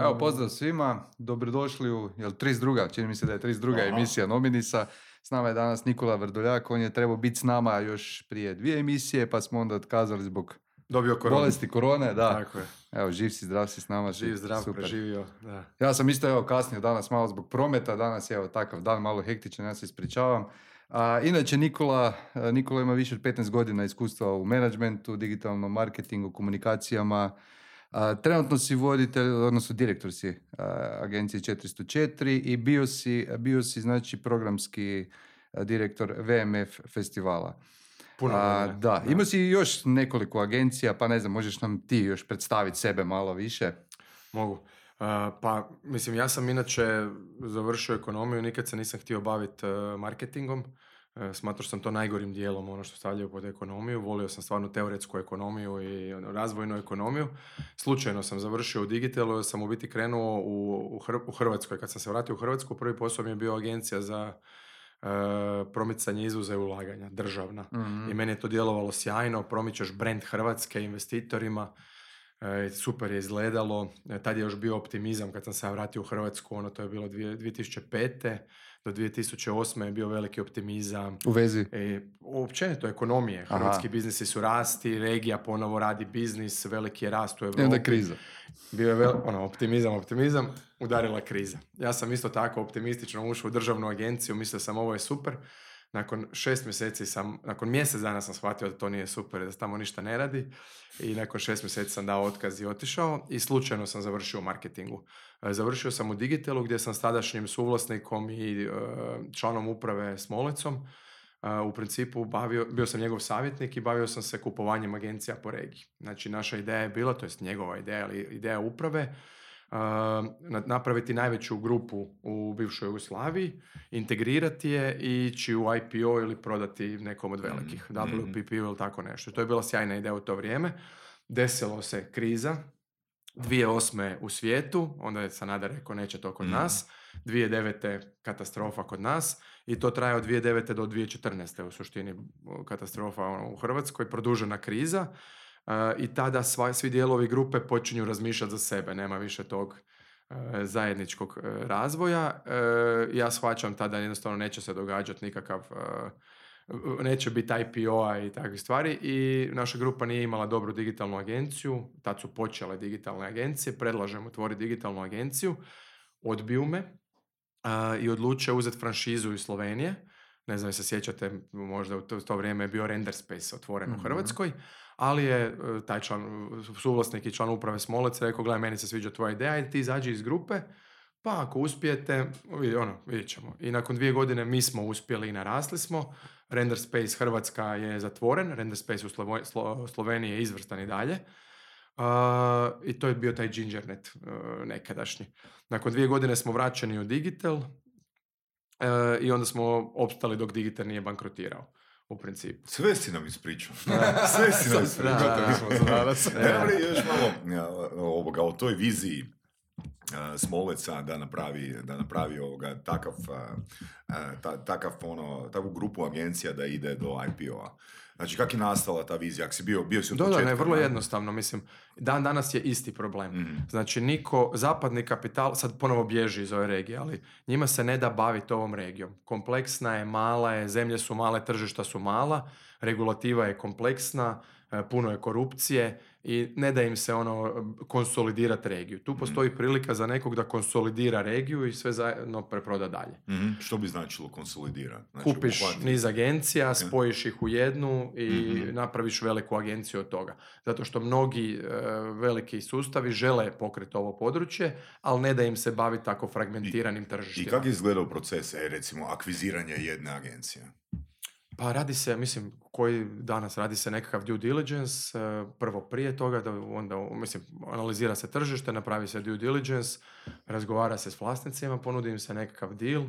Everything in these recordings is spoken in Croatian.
Evo, pozdrav svima, dobrodošli u, jel, 32. čini mi se da je 32. Aha. emisija Nominisa. S nama je danas Nikola Vrdoljak, on je trebao biti s nama još prije dvije emisije, pa smo onda otkazali zbog Dobio koronu. bolesti korone, da. Tako je. Evo, živ si, zdrav si s nama. Živ, zdrav, super. preživio. Da. Ja sam isto evo kasnio danas malo zbog prometa, danas je evo takav dan malo hektičan, ja se ispričavam. A, inače Nikola, e, Nikola ima više od 15 godina iskustva u menadžmentu, digitalnom marketingu, komunikacijama. A, trenutno si voditelj, odnosno direktor si a, agencije 404 i bio si, bio si znači programski direktor VMF festivala. Puno A, godina. da, imao si još nekoliko agencija, pa ne znam, možeš nam ti još predstaviti sebe malo više. Mogu. Uh, pa, mislim, ja sam inače završio ekonomiju, nikad se nisam htio baviti marketingom. Uh, smatrao sam to najgorim dijelom, ono što stavljaju pod ekonomiju. Volio sam stvarno teoretsku ekonomiju i ono, razvojnu ekonomiju. Slučajno sam završio u digitalu, jer sam u biti krenuo u, u, Hr- u Hrvatskoj. Kad sam se vratio u Hrvatsku, prvi posao mi je bio agencija za uh, promicanje izvoza i ulaganja, državna. Mhm. I meni je to djelovalo sjajno, promičeš brand Hrvatske investitorima, e, super je izgledalo, E, tad je još bio optimizam kad sam se vratio u Hrvatsku, ono to je bilo dvije- 2005. do 2008. je bio veliki optimizam. U vezi. E, općenito ekonomije, Aha. hrvatski biznisi su rasti, regija ponovo radi biznis, veliki je rast u Europi. I onda kriza. Bio je vel, ono, optimizam, optimizam, udarila kriza. Ja sam isto tako optimistično ušao u državnu agenciju, mislio sam ovo je super. Nakon šest mjeseci sam, nakon mjesec dana sam shvatio da to nije super, da tamo ništa ne radi. I nakon šest mjeseci sam dao otkaz i otišao i slučajno sam završio u marketingu. E, Završio sam u Digitalu gdje sam s tadašnjim suvlasnikom i e, članom uprave Smolecom Uh, u principu bavio, bio sam njegov savjetnik i bavio sam se kupovanjem agencija po regiji. Znači naša ideja je bila, to jest njegova ideja, ali ideja uprave, na- napraviti najveću grupu u bivšoj Jugoslaviji, integrirati je i ići u IPO ili prodati nekom od velikih, Mhm. WPP ili tako nešto. To je bila sjajna ideja u to vrijeme. Desilo se kriza, 2008. u svijetu, onda je Sanader rekao neće to kod Mhm. nas, 2009. katastrofa kod nas i to traje od 2009. do 2014. u suštini katastrofa ono, u Hrvatskoj, produžena kriza e, i tada sva, svi dijelovi grupe počinju razmišljati za sebe, nema više tog e, zajedničkog e, razvoja. E, ja shvaćam tada jednostavno neće se događati nikakav neće biti IPO-a i takvih stvari i naša grupa nije imala dobru digitalnu agenciju, tad su počele digitalne agencije, predlažem otvoriti digitalnu agenciju, odbiju me a, i odluče uzeti franšizu iz Slovenije. Ne znam, se sjećate, možda u to, to vrijeme je bio Render Space otvoren Mhm. u Hrvatskoj, ali je e, taj član, suvlasnik i član uprave Smolec rekao, gledaj, meni se sviđa tvoja ideja i ti izađi iz grupe, pa ako uspijete, ono, vidjet ćemo. I nakon dvije godine mi smo uspjeli i narasli smo. Render Space Hrvatska je zatvoren, Render Space u Slovo- Slo- Sloveniji je izvrstan i dalje. Uh, I to je bio taj Gingernet uh, nekadašnji. Nakon dvije godine smo vraćeni u Digital uh, i onda smo opstali dok Digital nije bankrotirao, u principu. Sve si nam ispričao. Sve si nam ispričao. još malo ja, ovoga, o toj viziji Smoleca da napravi, da napravi ovoga, takav, ta- takav ono, takvu grupu agencija da ide do IPO-a. Znači, kak je nastala ta vizija? Ako si bio, bio si od Da, da, početka, ne, vrlo da? jednostavno, mislim, dan danas je isti problem. Mhm. Znači, niko, zapadni kapital, sad ponovo bježi iz ove regije, ali njima se ne da baviti ovom regijom. Kompleksna je, mala je, zemlje su male, tržišta su mala, regulativa je kompleksna, puno je korupcije i ne da im se ono konsolidirati regiju. Tu postoji prilika za nekog da konsolidira regiju i sve zajedno preproda dalje. Mhm. Što bi značilo konsolidira? Znači, Kupiš niz agencija, spojiš ih u jednu i Mhm. napraviš veliku agenciju od toga. Zato što mnogi e, veliki sustavi žele pokriti ovo područje, ali ne da im se bavi tako fragmentiranim I tržištima. kako je izgledao proces, e, recimo, akviziranja jedne agencije? Pa radi se, mislim, koji danas radi se nekakav due diligence, e, prvo prije toga, da onda, mislim, analizira se tržište, napravi se due diligence, razgovara se s vlasnicima, ponudi im se nekakav deal e,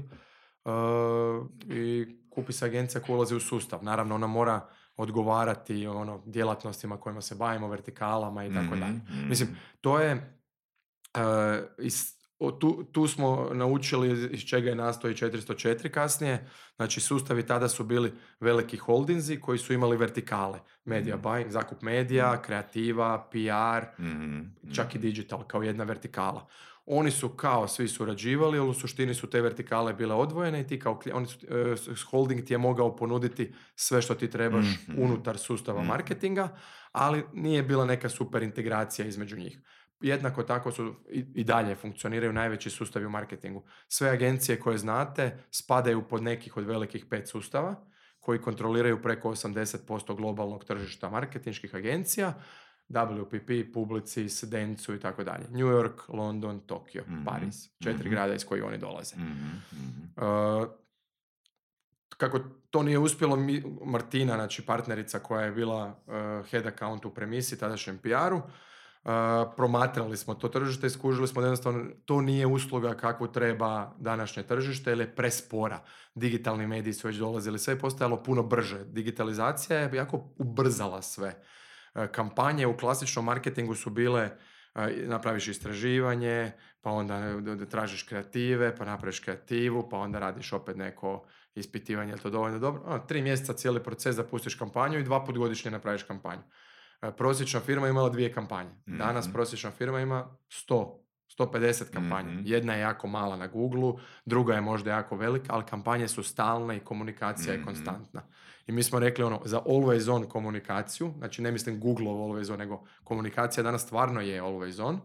i kupi se agencija koja ulazi u sustav. Naravno, ona mora odgovarati ono, djelatnostima kojima se bavimo, vertikalama i tako Mhm, dalje. mhm. Mislim, to je, e, iz- tu, tu smo naučili iz čega je nastao i 404 kasnije. Znači, sustavi tada su bili veliki holdinzi koji su imali vertikale. Media Mhm. buying, zakup medija, kreativa, PR, Mhm, čak i digital kao jedna vertikala. oni su kao svi surađivali, ali u suštini su te vertikale bile odvojene i ti kao oni su, s- holding ti je mogao ponuditi sve što ti trebaš Mhm. unutar sustava Mhm. marketinga, ali nije bila neka super integracija između njih. Jednako tako su i, i dalje funkcioniraju najveći sustavi u marketingu. Sve agencije koje znate spadaju pod nekih od velikih pet sustava koji kontroliraju preko 80% globalnog tržišta marketinških agencija, WPP, Publicis, Dentsu i tako dalje. New York, London, Tokio, Mhm, Pariz. Četiri mhm. grada iz kojih oni dolaze. Mhm, mhm. Uh, kako to nije uspjelo, mi, Martina, znači partnerica koja je bila uh, head account u premisi, tadašnjem PR-u, uh, promatrali smo to tržište i skužili smo da jednostavno to nije usluga kakvu treba današnje tržište jer je prespora. Digitalni mediji su već dolazili, sve je postajalo puno brže. Digitalizacija je jako ubrzala sve. Kampanje u klasičnom marketingu su bile napraviš istraživanje, pa onda da- da tražiš kreative, pa napraviš kreativu, pa onda radiš opet neko ispitivanje, je to dovoljno dobro? Ono, tri mjeseca cijeli proces da pustiš kampanju i dva put godišnje napraviš kampanju. E, Prosječna firma je imala dvije kampanje. Danas Mhm. prosječna firma ima 100, 150 kampanja. Mhm. Jedna je jako mala na Google, druga je možda jako velika, ali kampanje su stalne i komunikacija je Mhm. konstantna. I mi smo rekli ono, za always on komunikaciju, znači ne mislim Google always on, nego komunikacija danas stvarno je always on,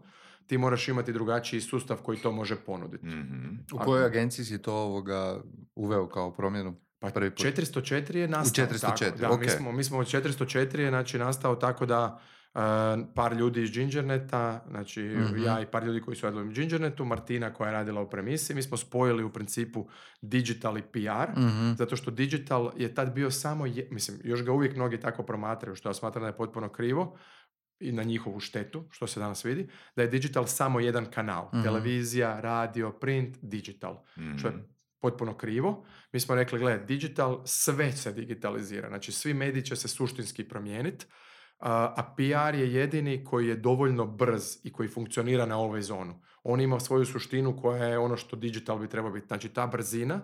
ti moraš imati drugačiji sustav koji to može ponuditi. Mhm. U kojoj agenciji si to ovoga uveo kao promjenu? Pa Prvi put. 404 je nastao 404, tako. Da, mi, smo, mi smo od 404 je znači, nastao tako da uh, par ljudi iz Gingerneta, znači Mhm. ja i par ljudi koji su radili u Gingernetu, Martina koja je radila u premisi, mi smo spojili u principu digital i PR, Mhm. zato što digital je tad bio samo, je, mislim, još ga uvijek mnogi tako promatraju, što ja smatram da je potpuno krivo i na njihovu štetu, što se danas vidi, da je digital samo jedan kanal. Mhm. Televizija, radio, print, digital što je Mhm. Potpuno krivo. Mi smo rekli, gle, digital, sve se digitalizira. Znači, svi mediji će se suštinski promijeniti, a, PR je jedini koji je dovoljno brz i koji funkcionira na ovoj zonu. On ima svoju suštinu koja je ono što digital bi trebao biti. Znači, ta brzina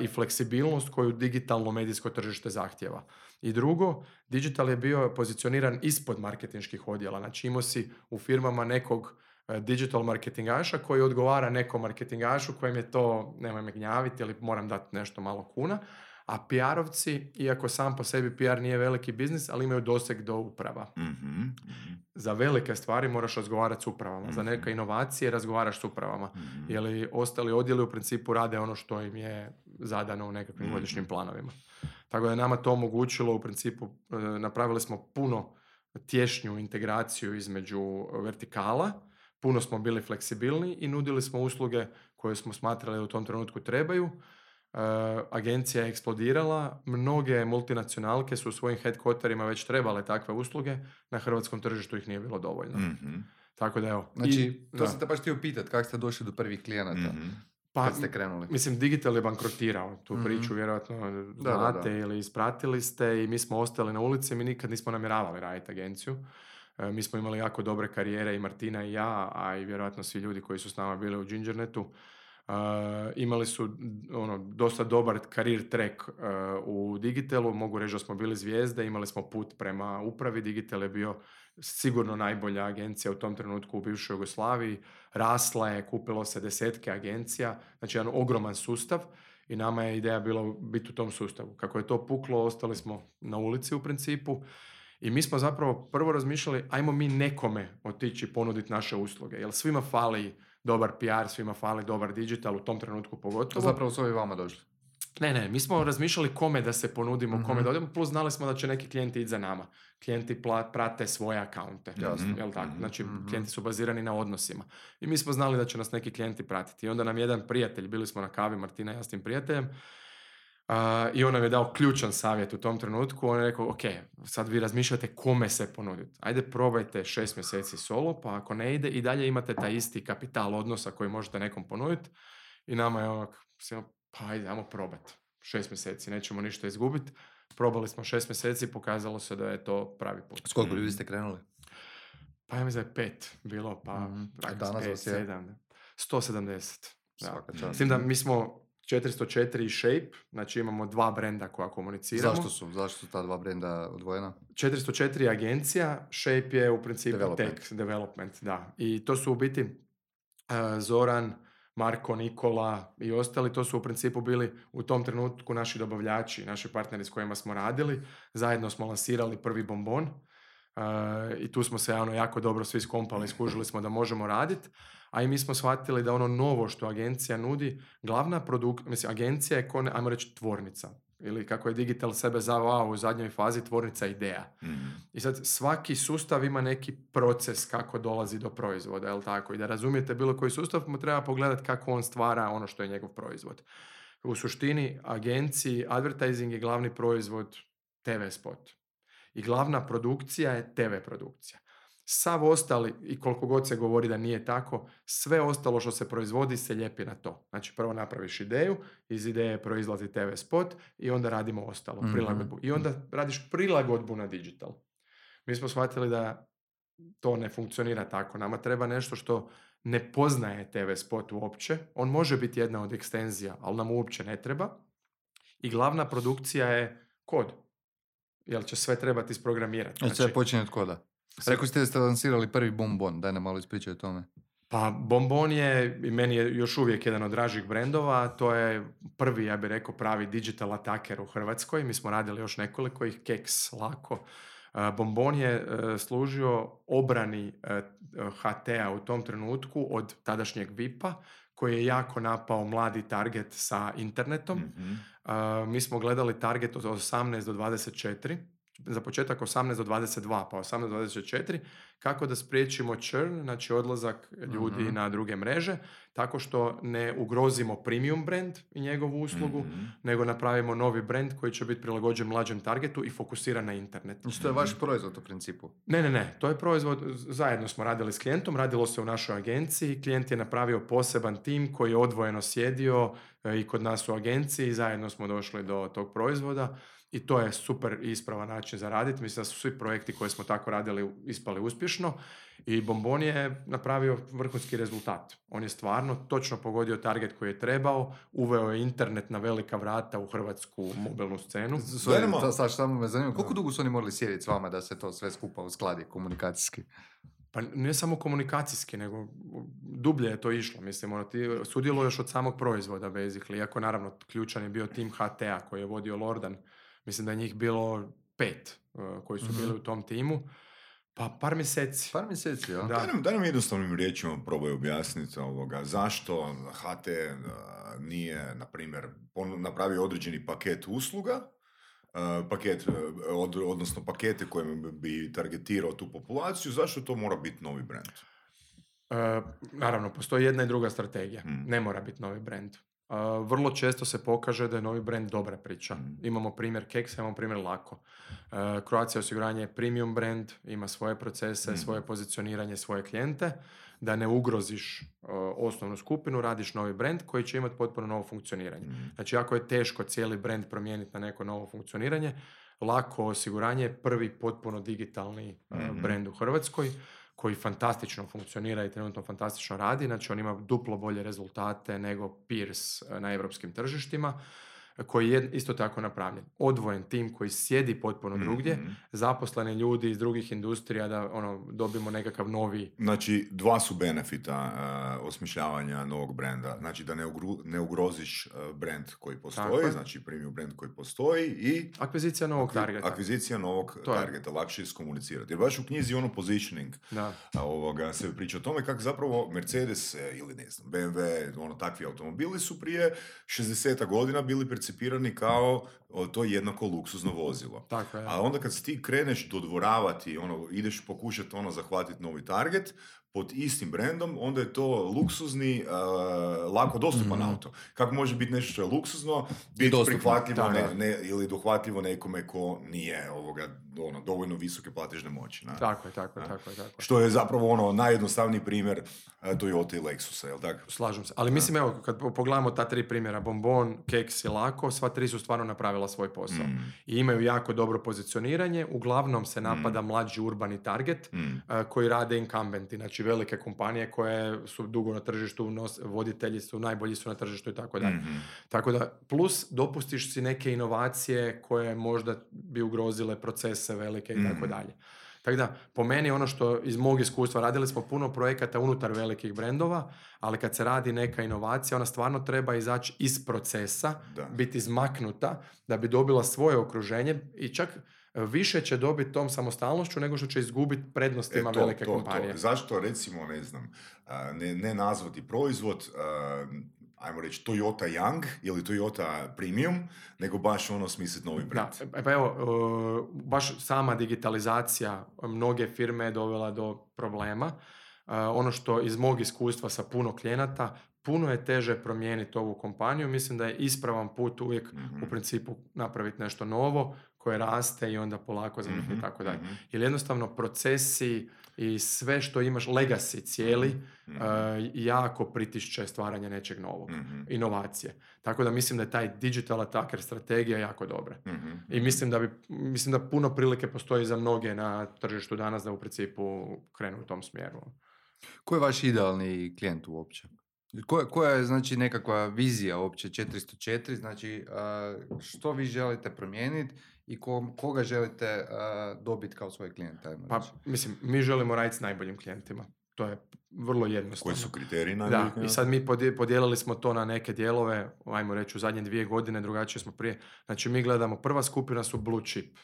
i fleksibilnost koju digitalno medijsko tržište zahtjeva. I drugo, digital je bio pozicioniran ispod marketinških odjela. Znači, imao si u firmama nekog digital marketingaša koji odgovara nekom marketingašu kojem je to, nemoj me gnjaviti ili moram dati nešto malo kuna, a PR-ovci, iako sam po sebi PR nije veliki biznis, ali imaju doseg do uprava. Mhm. Mhm. Za velike stvari moraš razgovarati s upravama, za Mhm. neke inovacije razgovaraš s upravama. Mhm. Jer ostali odjeli u principu rade ono što im je zadano u nekakvim Mhm. godišnjim planovima. Tako da je nama to omogućilo u principu, e, napravili smo puno tješnju integraciju između vertikala, puno smo bili fleksibilni i nudili smo usluge koje smo smatrali da u tom trenutku trebaju. E, agencija je eksplodirala, mnoge multinacionalke su u svojim headquarterima već trebale takve usluge, na hrvatskom tržištu ih nije bilo dovoljno. Mhm. Tako da evo. Znači, I- to da. sam te baš htio pitat, kako ste došli do prvih klijenata? Mhm. Pa, Kad ste krenuli? Mislim, Digital je bankrotirao tu Mhm. priču, vjerojatno da, znate da. ili ispratili ste i mi smo ostali na ulici, mi nikad nismo namjeravali raditi agenciju. E, mi smo imali jako dobre karijere i Martina i ja, a i vjerojatno svi ljudi koji su s nama bili u Gingernetu. E, imali su ono, dosta dobar karir track e, u Digitalu, mogu reći da smo bili zvijezde, imali smo put prema upravi, Digital je bio sigurno najbolja agencija u tom trenutku u bivšoj Jugoslaviji, rasla je, kupilo se desetke agencija, znači jedan ogroman sustav i nama je ideja bila biti u tom sustavu. Kako je to puklo, ostali smo na ulici u principu i mi smo zapravo prvo razmišljali, ajmo mi nekome otići ponuditi naše usluge, jer svima fali dobar PR, svima fali dobar digital, u tom trenutku pogotovo. Zapravo su ovi vama došli. Ne, ne, mi smo razmišljali kome da se ponudimo, kome Mhm. da odemo, plus znali smo da će neki klijenti ići za nama. Klijenti pla- prate svoje akaunte, Jasno. jel tako? Mhm. Znači, Mhm. klijenti su bazirani na odnosima. I mi smo znali da će nas neki klijenti pratiti. I onda nam jedan prijatelj, bili smo na kavi, Martina ja s tim prijateljem, a, i on nam je dao ključan savjet u tom trenutku. On je rekao, ok, sad vi razmišljate kome se ponuditi. Ajde, probajte šest mjeseci solo, pa ako ne ide, i dalje imate taj isti kapital odnosa koji možete nekom ponuditi. I nama je onak, sve, pa ajde, ajmo probati. Šest mjeseci, nećemo ništa izgubiti. Probali smo šest mjeseci, pokazalo se da je to pravi put. S koliko ljudi ste krenuli? Pa ja mislim da je pet bilo, pa Mhm. A mm danas vas je? sedam. da. 170. Da. Svaka S čast. tim da mi smo 404 i Shape, znači imamo dva brenda koja komuniciramo. Zašto su, zašto su ta dva brenda odvojena? 404 je agencija, Shape je u principu Development. tech development, da. I to su u biti e, Zoran, Marko, Nikola i ostali, to su u principu bili u tom trenutku naši dobavljači, naši partneri s kojima smo radili. Zajedno smo lansirali prvi bombon uh, i tu smo se ono, jako dobro svi skompali, skužili smo da možemo raditi. A i mi smo shvatili da ono novo što agencija nudi, glavna produkt, mislim, agencija je, ko, ajmo reći, tvornica ili kako je digital sebe zavao u zadnjoj fazi tvornica ideja. Mhm. I sad svaki sustav ima neki proces kako dolazi do proizvoda, jel tako? I da razumijete bilo koji sustav, mu treba pogledati kako on stvara ono što je njegov proizvod. U suštini, agenciji, advertising je glavni proizvod TV spot. I glavna produkcija je TV produkcija. Sav ostali, i koliko god se govori da nije tako, sve ostalo što se proizvodi se lijepi na to. Znači prvo napraviš ideju, iz ideje proizlazi TV spot i onda radimo ostalo, Mhm. prilagodbu. I onda radiš prilagodbu na digital. Mi smo shvatili da to ne funkcionira tako. Nama treba nešto što ne poznaje TV spot uopće. On može biti jedna od ekstenzija, ali nam uopće ne treba. I glavna produkcija je kod. Jer će sve trebati isprogramirati. Znači, sve počinje od koda. Rekli ste da ste lansirali prvi bombon, daj nam malo ispričaj o tome. Pa Bonbon je, i meni je još uvijek jedan od dražih brendova, to je prvi, ja bih rekao, pravi digital ataker u Hrvatskoj. Mi smo radili još nekoliko ih, Keks, Lako. E, Bonbon je e, služio obrani e, HT-a u tom trenutku od tadašnjeg VIP-a, koji je jako napao mladi target sa internetom. Mhm. Uh, mi smo gledali target od 18 do 24, za početak 18 do 22, pa 18 do 24, kako da spriječimo churn, znači odlazak ljudi Mhm. na druge mreže, tako što ne ugrozimo premium brand i njegovu uslugu, Mhm. nego napravimo novi brand koji će biti prilagođen mlađem targetu i fokusiran na internet. Znači, to je vaš proizvod u principu. Ne, ne, ne, to je proizvod, zajedno smo radili s klijentom, radilo se u našoj agenciji, klijent je napravio poseban tim koji je odvojeno sjedio e, i kod nas u agenciji, zajedno smo došli do tog proizvoda i to je super i ispravan način za raditi. Mislim da su svi projekti koje smo tako radili ispali uspješno i Bombon je napravio vrhunski rezultat. On je stvarno točno pogodio target koji je trebao, uveo je internet na velika vrata u hrvatsku mobilnu scenu. Sorry, samo me zanima, koliko dugo su oni morali sjediti s vama da se to sve skupa uskladi komunikacijski? Pa ne samo komunikacijski, nego dublje je to išlo. Mislim, ono, ti sudjeluješ od samog proizvoda, basically. Iako, naravno, ključan je bio tim HTA koji je vodio Lordan. Mislim da je njih bilo pet uh, koji su Mhm. bili u tom timu. Pa par mjeseci. Par mjeseci, jel? Da. Daj nam, daj nam jednostavnim riječima probaj objasniti ovoga, zašto HT a, nije, na primjer, napravio određeni paket usluga, a, paket, od, odnosno pakete kojima bi targetirao tu populaciju, zašto to mora biti novi brand? Uh, naravno, postoji jedna i druga strategija. Mm. Ne mora biti novi brand. Vrlo često se pokaže da je novi brand dobra priča. Mm. Imamo primjer Keksa, imamo primjer Lako. Croatia osiguranje je premium brand, ima svoje procese, Mm. svoje pozicioniranje, svoje klijente. Da ne ugroziš osnovnu skupinu, radiš novi brand koji će imati potpuno novo funkcioniranje. Mm. Znači, jako je teško cijeli brand promijeniti na neko novo funkcioniranje. Lako osiguranje je prvi potpuno digitalni Mhm. brand u Hrvatskoj koji fantastično funkcionira i trenutno fantastično radi. Znači, on ima duplo bolje rezultate nego peers uh, na europskim tržištima koji je isto tako napravljen. Odvojen tim koji sjedi potpuno drugdje, Mhm. zaposleni ljudi iz drugih industrija da ono dobimo nekakav novi Znači, dva su benefita a, osmišljavanja novog brenda. Znači, da ne, ugru- ne ugroziš a, brand koji Tako postoji, je. znači premium brand koji postoji i akvizicija novog akvi- targeta. akvizicija novog To je. targeta, lakše je iskomunicirati. Jer baš u knjizi ono positioning Da. ovoga, se priča o tome kako zapravo Mercedes e, ili ne znam, BMW, ono, takvi automobili su prije 60 godina bili percipirani kao o, to jednako luksuzno vozilo. Tako je. A onda kad ti kreneš dodvoravati, ono, ideš pokušati ono zahvatiti novi target, pod istim brendom, onda je to luksuzni, uh, lako dostupan Mhm. auto. Kako može biti nešto što je luksuzno, biti prihvatljivo ne, je. ne- ili dohvatljivo nekome ko nije ovoga, ono, dovoljno visoke platežne moći. na. Tako je, tako je, tako je, tako je. Što je zapravo ono najjednostavniji primjer uh, Toyota i Lexusa, jel tako? Slažem se. Ali mislim, evo, kad po- pogledamo ta tri primjera, Bonbon, Keks i Lako, sva tri su stvarno napravila svoj posao. Mm, I imaju jako dobro pozicioniranje. Uglavnom se napada mlađi urbani target mm, a, koji rade incumbenti, znači velike kompanije koje su dugo na tržištu, nos, voditelji su, najbolji su na tržištu i tako dalje. mhm. Tako da, plus dopustiš si neke inovacije koje možda bi ugrozile procese velike i tako Mhm. dalje. Tako da, po meni ono što iz mog iskustva, radili smo puno projekata unutar velikih brendova, ali kad se radi neka inovacija, ona stvarno treba izaći iz procesa, Da. biti izmaknuta da bi dobila svoje okruženje i čak više će dobiti tom samostalnošću nego što će izgubiti prednostima E, to, velike to, kompanije. To. Zašto recimo, ne znam, ne, ne nazvati proizvod, ajmo reći Toyota Young ili Toyota Premium, nego baš ono smisliti novi brand. Da, e, pa evo, e, baš sama digitalizacija mnoge firme je dovela do problema. E, Ono što iz mog iskustva sa puno klijenata, puno je teže promijeniti ovu kompaniju. Mislim da je ispravan put uvijek Mhm. u principu napraviti nešto novo koje raste i onda polako zamihne Mhm, i tako dalje. mhm, Jer jednostavno procesi i sve što imaš, legacy cijeli, mhm, e, jako pritišće stvaranje nečeg novog, mhm, inovacije. Tako da mislim da je taj digital attacker strategija jako dobra. mhm, I mislim da, bi, mislim da puno prilike postoji za mnoge na tržištu danas da u principu krenu u tom smjeru. Ko je vaš idealni klijent uopće? Koja, koja je znači nekakva vizija uopće 404, znači što vi želite promijeniti i ko- koga želite a, dobiti kao svoj klijent? ajmo Pa, reći? mislim, mi želimo raditi s najboljim klijentima. To je vrlo jednostavno. Koji su kriteriji Da, najboljih, i sad mi podije- podijelili smo to na neke dijelove, ajmo reći u zadnje dvije godine, drugačije smo prije. Znači mi gledamo, prva skupina su blue chip.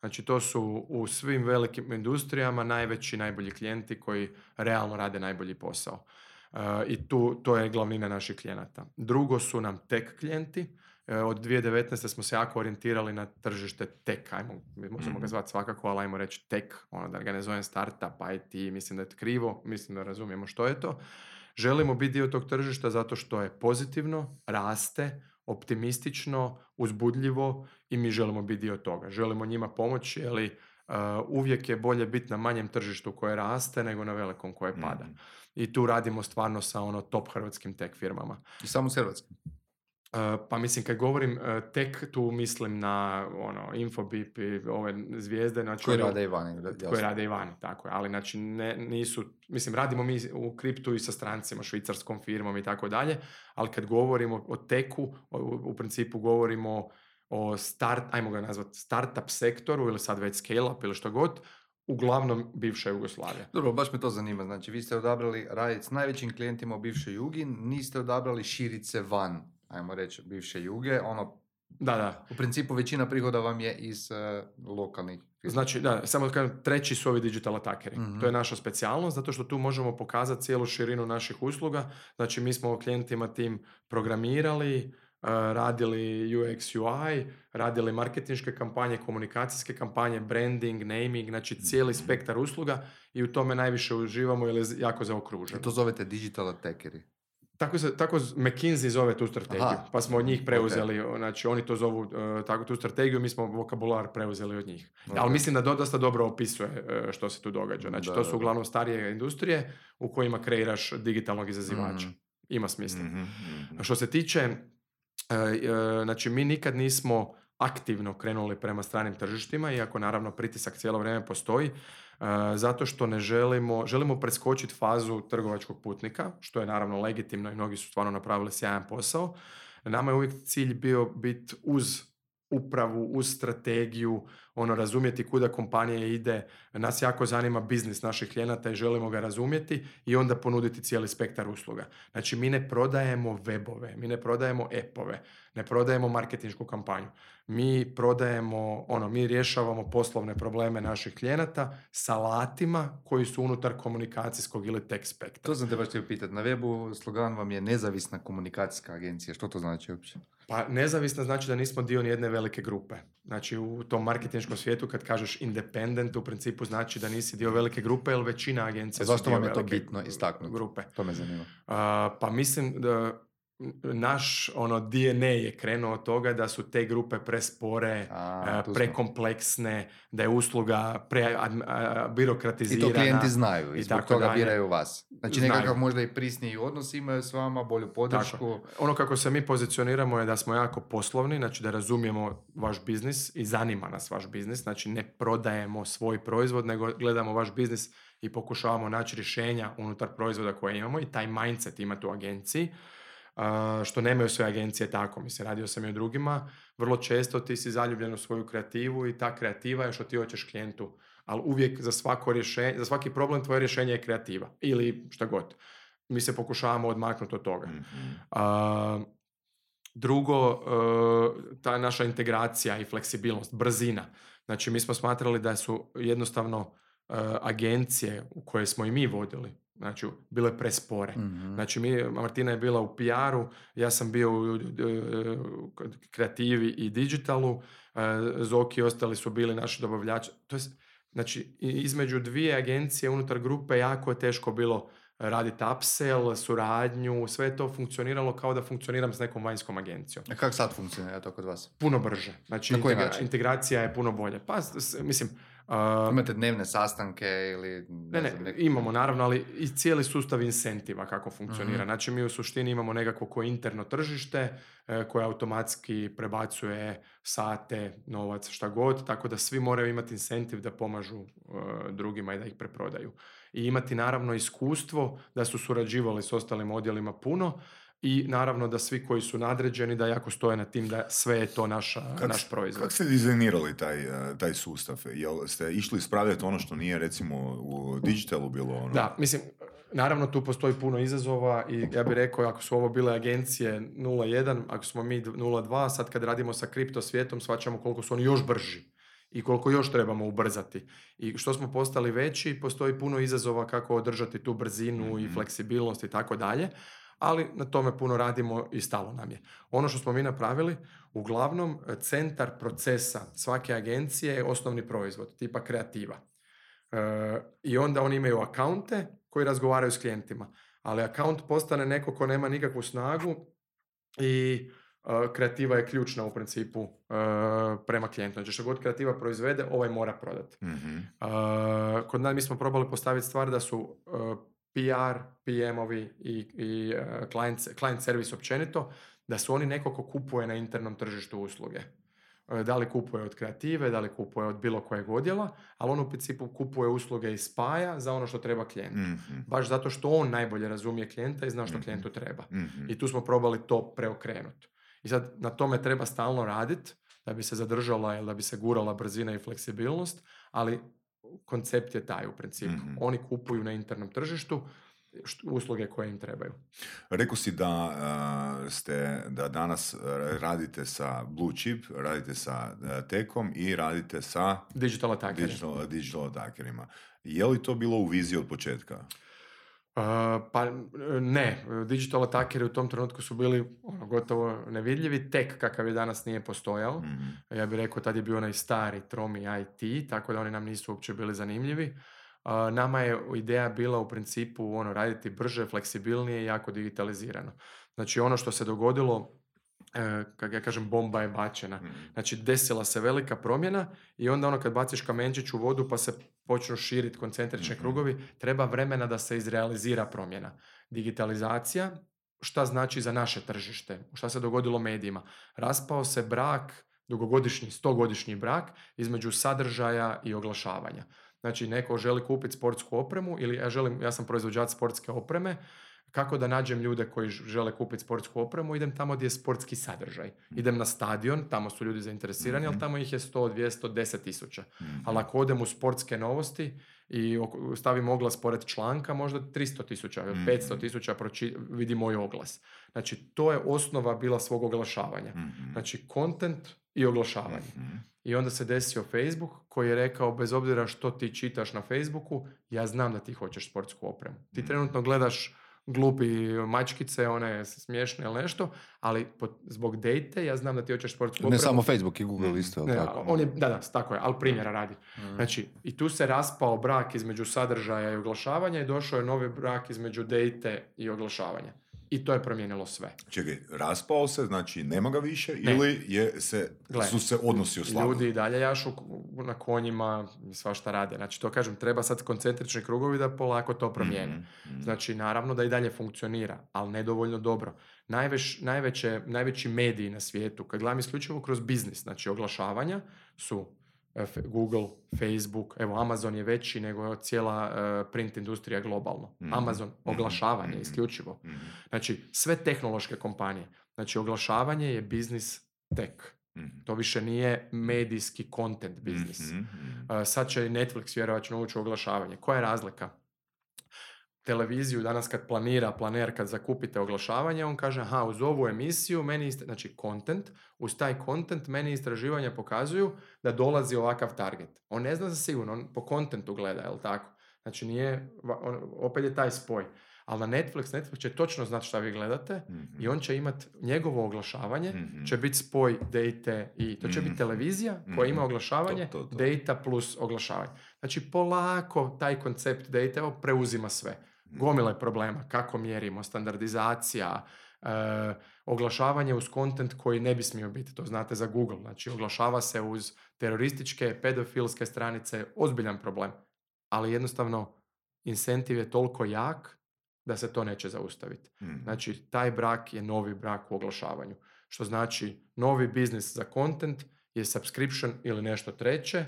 Znači to su u svim velikim industrijama najveći, najbolji klijenti koji realno rade najbolji posao. E, I tu, to je glavnina naših klijenata. Drugo su nam tech klijenti. E, Od 2019. smo se jako orijentirali na tržište tech, ajmo, mi možemo ga Mhm. zvati svakako, ali ajmo reći tech, ono da ga ne zovem startup, IT, mislim da je to krivo, mislim da razumijemo što je to. Želimo biti dio tog tržišta zato što je pozitivno, raste, optimistično, uzbudljivo i mi želimo biti dio toga. Želimo njima pomoći, ali uh, uvijek je bolje biti na manjem tržištu koje raste nego na velikom koje pada. Mhm. I tu radimo stvarno sa ono top hrvatskim tech firmama. I samo s hrvatskim. Uh, pa mislim, kad govorim uh, tech, tu mislim na ono, Infobip i ove zvijezde. Znači Koji one- rade i vani, koje rade i vani, tako je. Ali znači ne, nisu, mislim radimo mi u kriptu i sa strancima, švicarskom firmom i tako dalje, ali kad govorimo o teku, u, u principu govorimo o start, ajmo ga nazvati startup sektoru ili sad već scale up ili što god, uglavnom bivša Jugoslavija. Dobro, baš me to zanima. Znači, vi ste odabrali raditi s najvećim klijentima u bivšoj Jugi, niste odabrali širice van, ajmo reći, bivše Juge. Ono, Da, da. u principu većina prihoda vam je iz eh, lokalnih. Znači, da, samo da kažem, treći su ovi digital atakeri. Mhm. To je naša specijalnost, zato što tu možemo pokazati cijelu širinu naših usluga. Znači, mi smo klijentima tim programirali, uh, radili UX, UI, radili marketinške kampanje, komunikacijske kampanje, branding, naming, znači cijeli spektar usluga i u tome najviše uživamo jer je z- jako zaokruženo. To zovete digital attackeri. Tako, se, tako McKinsey zove tu strategiju, Aha. pa smo od njih preuzeli, znači oni to zovu uh, tako tu strategiju, mi smo vokabular preuzeli od njih. Ali Ok. mislim da do, dosta dobro opisuje uh, što se tu događa. Znači Da, to su uglavnom starije industrije u kojima kreiraš digitalnog izazivača. Mhm. Ima smisla. Mhm, mhm. Što se tiče, e, znači mi nikad nismo aktivno krenuli prema stranim tržištima, iako naravno pritisak cijelo vrijeme postoji, zato što ne želimo, želimo preskočiti fazu trgovačkog putnika, što je naravno legitimno i mnogi su stvarno napravili sjajan posao. Nama je uvijek cilj bio biti uz upravu, uz strategiju, ono razumjeti kuda kompanija ide. Nas jako zanima biznis naših klijenata i želimo ga razumjeti i onda ponuditi cijeli spektar usluga. Znači mi ne prodajemo webove, mi ne prodajemo appove, ne prodajemo marketinšku kampanju. Mi prodajemo, ono, mi rješavamo poslovne probleme naših klijenata sa alatima koji su unutar komunikacijskog ili tech spektra. To sam te baš htio pitati. Na webu slogan vam je nezavisna komunikacijska agencija. Što to znači uopće? Pa nezavisno znači da nismo dio ni jedne velike grupe. Znači u tom marketinškom svijetu kad kažeš independent u principu znači da nisi dio velike grupe jer većina agencija su E, Zašto vam je to bitno istaknuti? grupe. To me zanima. Pa mislim da naš ono DNA je krenuo od toga da su te grupe prespore, A, smo. prekompleksne, da je usluga pre ad- a, I birokratizirana. to klijenti znaju i i zbog tako toga dalje. biraju vas. Znači Znaju. nekakav možda i prisniji odnos imaju s vama, bolju podršku. Ono kako se mi pozicioniramo je da smo jako poslovni, znači da razumijemo vaš biznis i zanima nas vaš biznis, znači ne prodajemo svoj proizvod, nego gledamo vaš biznis i pokušavamo naći rješenja unutar proizvoda koje imamo i taj mindset imate u agenciji, što nemaju sve agencije tako. Mislim, radio sam i o drugima. Vrlo često ti si zaljubljen u svoju kreativu i ta kreativa je što ti hoćeš klijentu ali uvijek za svako rješenje, za svaki problem tvoje rješenje je kreativa ili šta god. Mi se pokušavamo odmaknuti od toga. Mhm. A, drugo, e, ta naša integracija i fleksibilnost, brzina. Znači, mi smo smatrali da su jednostavno e, agencije u koje smo i mi vodili, znači, bile prespore. Mhm. Znači, mi, Martina je bila u PR-u, ja sam bio u e, kod kreativi i digitalu, e, Zoki i ostali su bili naši dobavljači. To je, znači, između dvije agencije unutar grupe jako je teško bilo raditi upsell, suradnju, sve je to funkcioniralo kao da funkcioniram s nekom vanjskom agencijom. A kako sad funkcionira to kod vas? Puno brže. Znači, integra- integracija je puno bolje. Pa, mislim, a, Imate dnevne sastanke ili... ne, ne, znam, nek- imamo naravno, ali i cijeli sustav incentiva kako funkcionira. Mhm. Znači mi u suštini imamo nekako koje interno tržište e, koje automatski prebacuje sate, novac, šta god, tako da svi moraju imati incentiv da pomažu e, drugima i da ih preprodaju. I imati naravno iskustvo da su surađivali s ostalim odjelima puno i naravno da svi koji su nadređeni da jako stoje na tim da sve je to naša, Kak naš proizvod. Kako ste dizajnirali taj, eh, taj sustav? Jel ste išli ispravljati ono što nije recimo u digitalu bilo ono? Da, mislim, naravno tu postoji puno izazova i ja bih rekao ako su ovo bile agencije 0.1, ako smo mi 0.2, sad kad radimo sa kripto svijetom shvaćamo koliko su oni još brži i koliko još trebamo ubrzati. I što smo postali veći, postoji puno izazova kako održati tu brzinu i Mhm. fleksibilnost i tako dalje, ali na tome puno radimo i stalo nam je. Ono što smo mi napravili, uglavnom centar procesa svake agencije je osnovni proizvod, tipa kreativa. E, I onda oni imaju akaunte koji razgovaraju s klijentima. Ali akaunt postane neko ko nema nikakvu snagu i e, kreativa je ključna u principu e, prema klijentu. Znači što god kreativa proizvede, ovaj mora prodati. Mhm. Uh, kod nas mi smo probali postaviti stvar da su uh, PR, PM-ovi i, i uh, client, client service općenito, da su oni neko ko kupuje na internom tržištu usluge. Uh, Da li kupuje od kreative, da li kupuje od bilo kojeg odjela, ali on u principu kupuje usluge i spaja za ono što treba klijent. Mhm. Baš zato što on najbolje razumije klijenta i zna što Mhm. klijentu treba. Mhm. I tu smo probali to preokrenuti. I sad na tome treba stalno raditi da bi se zadržala ili da bi se gurala brzina i fleksibilnost, ali koncept je taj u principu. Mhm. Oni kupuju na internom tržištu št- usluge koje im trebaju. Rekao si da uh, ste, da danas uh, radite sa Blue Chip, radite sa uh, Tekom i radite sa Digital attackeri. digital, digital attackerima. Je li to bilo u viziji od početka? Pa ne, digital attackeri u tom trenutku su bili ono, gotovo nevidljivi, tek kakav je danas nije postojao. Mhm. Ja bih rekao, tad je bio onaj stari tromi IT, tako da oni nam nisu uopće bili zanimljivi. Nama je ideja bila u principu ono, raditi brže, fleksibilnije i jako digitalizirano. Znači ono što se dogodilo, kako ja kažem, bomba je bačena. Mhm. Znači desila se velika promjena i onda ono kad baciš kamenčić u vodu pa se počnu širiti koncentrični Mhm. krugovi, treba vremena da se izrealizira promjena. Digitalizacija, šta znači za naše tržište? Šta se dogodilo medijima? Raspao se brak, dugogodišnji, stogodišnji brak između sadržaja i oglašavanja. Znači, neko želi kupiti sportsku opremu ili ja želim, ja sam proizvođač sportske opreme, kako da nađem ljude koji žele kupiti sportsku opremu, idem tamo gdje je sportski sadržaj. Idem na stadion, tamo su ljudi zainteresirani, ali Mhm. tamo ih je 100, 200, 10 tisuća. Mhm. Ali ako odem u sportske novosti i stavim oglas pored članka, možda 300 tisuća, Mhm. 500 tisuća proči- vidi moj oglas. Znači, to je osnova bila svog oglašavanja. Mhm. Znači, content i oglašavanje. Mhm. I onda se desio Facebook koji je rekao, bez obzira što ti čitaš na Facebooku, ja znam da ti hoćeš sportsku opremu. Ti Mhm. trenutno gledaš glupi mačkice, one smiješne ili nešto, ali po- zbog dejte ja znam da ti hoćeš sportsku opremu. Ne samo Facebook i Google isto, jel Ne, tako? on je, da, da, tako je, ali primjera radi. Mhm. Znači, i tu se raspao brak između sadržaja i oglašavanja i došao je novi brak između dejte i oglašavanja. I to je promijenilo sve. Čekaj, raspao se, znači nema ga više Ne. ili je se, Gle, su se odnosi oslabili? Ljudi i dalje jašu na konjima, svašta rade. Znači, to kažem, treba sad koncentrični krugovi da polako to promijene. Mhm, mhm. Znači, naravno da i dalje funkcionira, ali nedovoljno dobro. Najveš, najveće, najveći mediji na svijetu, kad gledam isključivo kroz biznis, znači oglašavanja, su Google, Facebook, evo Amazon je veći nego cijela e, print industrija globalno. Mhm, Amazon, mhm, oglašavanje mhm. isključivo. Mhm. Znači, sve tehnološke kompanije. Znači, oglašavanje je biznis tek. Mhm. To više nije medijski content biznis. Uh, sad će Netflix vjerovatno ući u oglašavanje. Koja je razlika? Televiziju danas kad planira, planer kad zakupite oglašavanje, on kaže, aha, uz ovu emisiju, meni, ist- znači content, uz taj content meni istraživanja pokazuju da dolazi ovakav target. On ne zna za sigurno, on po kontentu gleda, jel tako? Znači nije, on- opet je taj spoj. Ali na Netflix, Netflix će točno znati šta vi gledate Mhm. i on će imati njegovo oglašavanje, Mhm. će biti spoj date i to će biti Mhm. televizija koja ima Mhm. oglašavanje, To, to, to. data plus oglašavanje. Znači polako taj koncept data evo, preuzima sve. Mhm. Gomile problema, kako mjerimo, standardizacija, e, oglašavanje uz kontent koji ne bi smio biti, to znate za Google, znači oglašava se uz terorističke, pedofilske stranice, ozbiljan problem, ali jednostavno incentiv je toliko jak da se to neće zaustaviti. Mhm. Znači, taj brak je novi brak u oglašavanju. Što znači, novi biznis za content je subscription ili nešto treće,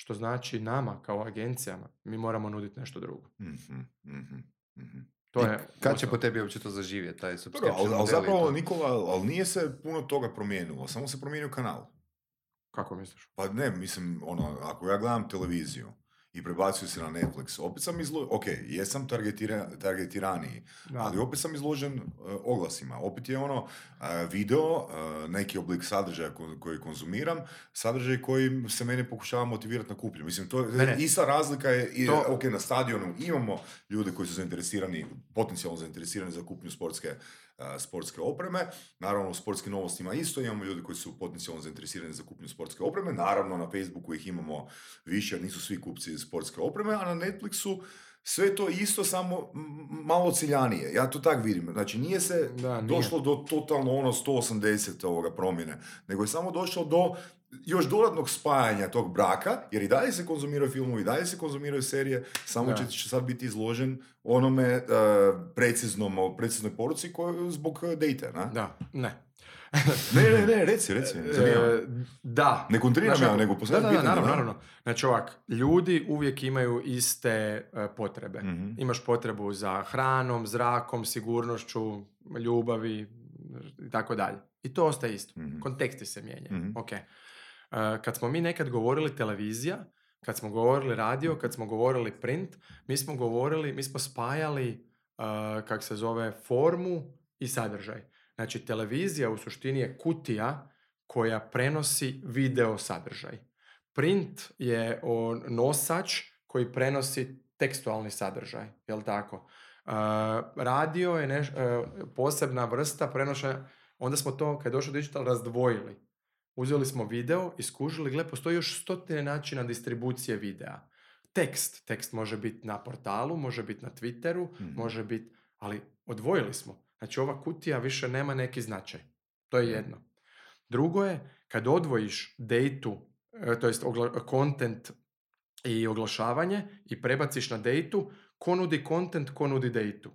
što znači nama kao agencijama, mi moramo nuditi nešto drugo. Mhm, mhm, mhm. To I je Kad će po tebi uopće to zaživjeti, taj Dobro, subscription ali, ali zapravo, to? Nikola, ali nije se puno toga promijenilo, samo se promijenio kanal. Kako misliš? Pa ne, mislim, ono, ako ja gledam televiziju i prebacuju se na Netflix, opet sam izložen, ok, jesam targetira, targetiraniji, Da. ali opet sam izložen e, oglasima. Opet je ono e, video, e, neki oblik sadržaja ko- koji konzumiram, sadržaj koji se mene pokušava motivirati na kuplju. Mislim, to ne. ista razlika je, i, To- ok, na stadionu imamo ljude koji su zainteresirani, potencijalno zainteresirani za kupnju sportske sportske opreme. Naravno, u sportskim novostima isto imamo ljudi koji su potencijalno zainteresirani za kupnju sportske opreme. Naravno, na Facebooku ih imamo više, nisu svi kupci sportske opreme, a na Netflixu sve to isto, samo malo ciljanije. Ja to tak vidim. Znači, nije se Da, nije. došlo do totalno ono 180 ovoga promjene, nego je samo došlo do još dodatnog spajanja tog braka, jer i dalje se konzumiraju filmovi, i dalje se konzumiraju serije, samo Da. će, sad biti izložen onome e, preciznom, preciznoj poruci koju, zbog e, date, na? Da, ne. Ne, ne, ne, reci, reci. E, da. Ne kontriram Znaš ja, nego Da, da, da, naravno, naravno. Znači ovak, ljudi uvijek imaju iste e, potrebe. Mhm. Imaš potrebu za hranom, zrakom, sigurnošću, ljubavi i tako dalje. I to ostaje isto. Mhm. Konteksti se mijenjaju. Mhm. Ok. E, kad smo mi nekad govorili televizija, kad smo govorili radio, kad smo govorili print, mi smo govorili, mi smo spajali, e, kak se zove, formu i sadržaj. Znači, televizija u suštini je kutija koja prenosi video sadržaj. Print je nosač koji prenosi tekstualni sadržaj, jel tako? Uh, radio je neš, uh, posebna vrsta prenošenja, onda smo to, kad je došlo digital, razdvojili. Uzeli smo video i skužili, gle, postoji još stotine načina distribucije videa. Tekst, tekst može biti na portalu, može biti na Twitteru, Mhm. može biti, ali odvojili smo. Znači ova kutija više nema neki značaj. To je jedno. Drugo je, kad odvojiš dejtu, e, to jest content i oglašavanje i prebaciš na dejtu, ko nudi content, ko nudi dejtu.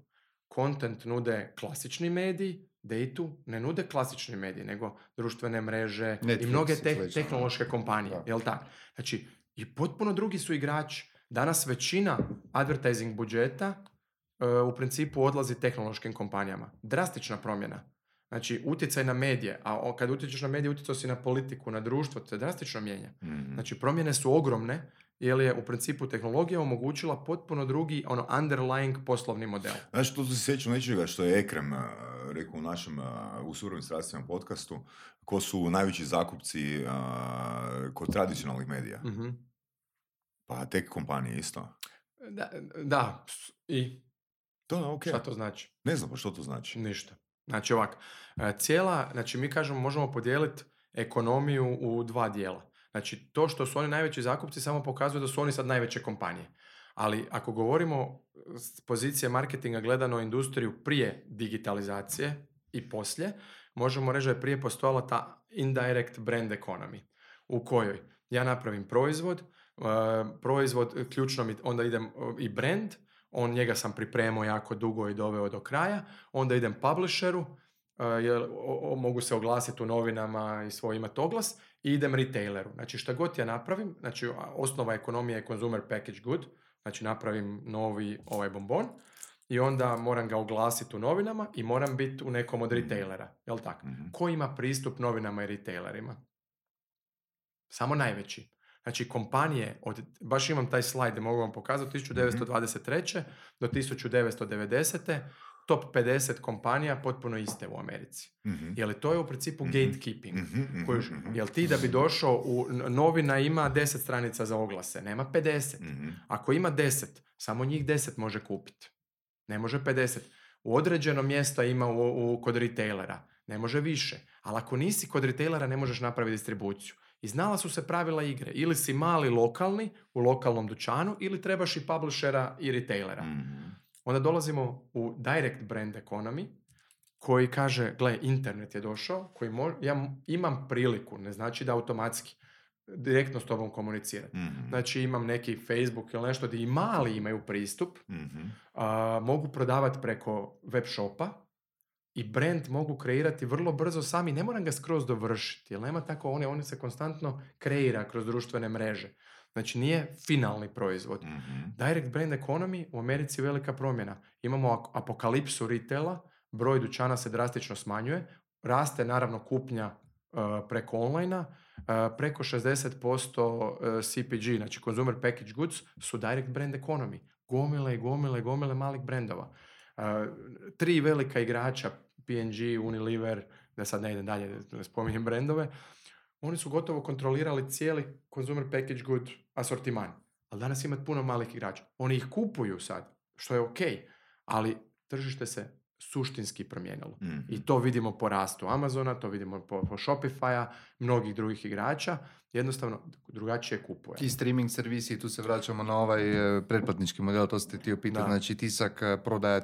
Content nude klasični mediji, dejtu ne nude klasični mediji, nego društvene mreže i Netflix mnoge i te- slično, tehnološke kompanije, Da. jel tako? Znači, i potpuno drugi su igrači. Danas većina advertising budžeta u principu odlazi tehnološkim kompanijama. Drastična promjena. Znači, utjecaj na medije, a kad utječeš na medije, utjecao si na politiku, na društvo, to se drastično mijenja. Mhm. Znači, promjene su ogromne, jer je u principu tehnologija omogućila potpuno drugi, ono, underlying poslovni model. Znaš, to se sjećam nečega što je Ekrem a, rekao u našem, a, u surovim strastvima podcastu, ko su najveći zakupci a, kod tradicionalnih medija. Mhm. Pa tek kompanije isto. Da, da, i Da, da, ok. šta to znači? Ne znam pa što to znači. Ništa. Znači ovak, e, cijela, znači mi kažemo možemo podijeliti ekonomiju u dva dijela. Znači to što su oni najveći zakupci samo pokazuje da su oni sad najveće kompanije. Ali ako govorimo s pozicije marketinga gledano industriju prije digitalizacije i poslije, možemo reći da je prije postojala ta indirect brand economy u kojoj ja napravim proizvod, e, proizvod ključno mi onda idem e, i brand, on njega sam pripremao jako dugo i doveo do kraja, onda idem publisheru, uh, jer o- o- mogu se oglasiti u novinama i svoj imati oglas, i idem retaileru. Znači šta god ja napravim, znači osnova ekonomije je consumer package good, znači napravim novi ovaj bombon i onda moram ga oglasiti u novinama i moram biti u nekom od retailera, jel tako? Mhm. Ko ima pristup novinama i retailerima? Samo najveći. Znači kompanije, od, baš imam taj slajd, mogu vam pokazati, 1923. do 1990. top 50 kompanija potpuno iste u Americi. Mhm. Jel to je u principu Mhm. gatekeeping? Mhm, mhm, Koji, mhm. jel ti da bi došao u novina ima 10 stranica za oglase, nema 50. Mhm. Ako ima 10, samo njih 10 može kupiti. Ne može 50. U određeno mjesto ima u, u, kod retailera. Ne može više. Ali ako nisi kod retailera ne možeš napraviti distribuciju. I znala su se pravila igre. Ili si mali lokalni u lokalnom dućanu ili trebaš i publishera i retailera. Mhm. Onda dolazimo u direct brand economy koji kaže, gle, internet je došao, koji mo- ja imam priliku, ne znači da automatski direktno s tobom komunicirati. Mhm. Znači imam neki Facebook ili nešto gdje i mali imaju pristup, Mhm. a, mogu prodavati preko web shopa i brand mogu kreirati vrlo brzo sami, ne moram ga skroz dovršiti, jer nema tako, on, je- on se konstantno kreira kroz društvene mreže. Znači nije finalni proizvod. Mhm. Direct brand economy u Americi je velika promjena. Imamo apokalipsu retaila, broj dućana se drastično smanjuje, raste naravno kupnja uh, preko online preko 60% uh, CPG, znači consumer package goods, su direct brand economy. Gomile i gomile i gomile malih brendova. Tri velika igrača, P&G, Unilever, da sad ne idem dalje, da ne spominjem brendove, oni su gotovo kontrolirali cijeli consumer package good asortiman. Ali danas ima puno malih igrača. Oni ih kupuju sad, što je ok, ali tržište se suštinski promijenilo. Mhm. I to vidimo po rastu Amazona, to vidimo po, po Shopify-a, mnogih drugih igrača. Jednostavno, drugačije kupuje. Ti streaming servisi, tu se vraćamo na ovaj e, pretplatnički model, to ste htio pitati, Da. znači tisak e, prodaje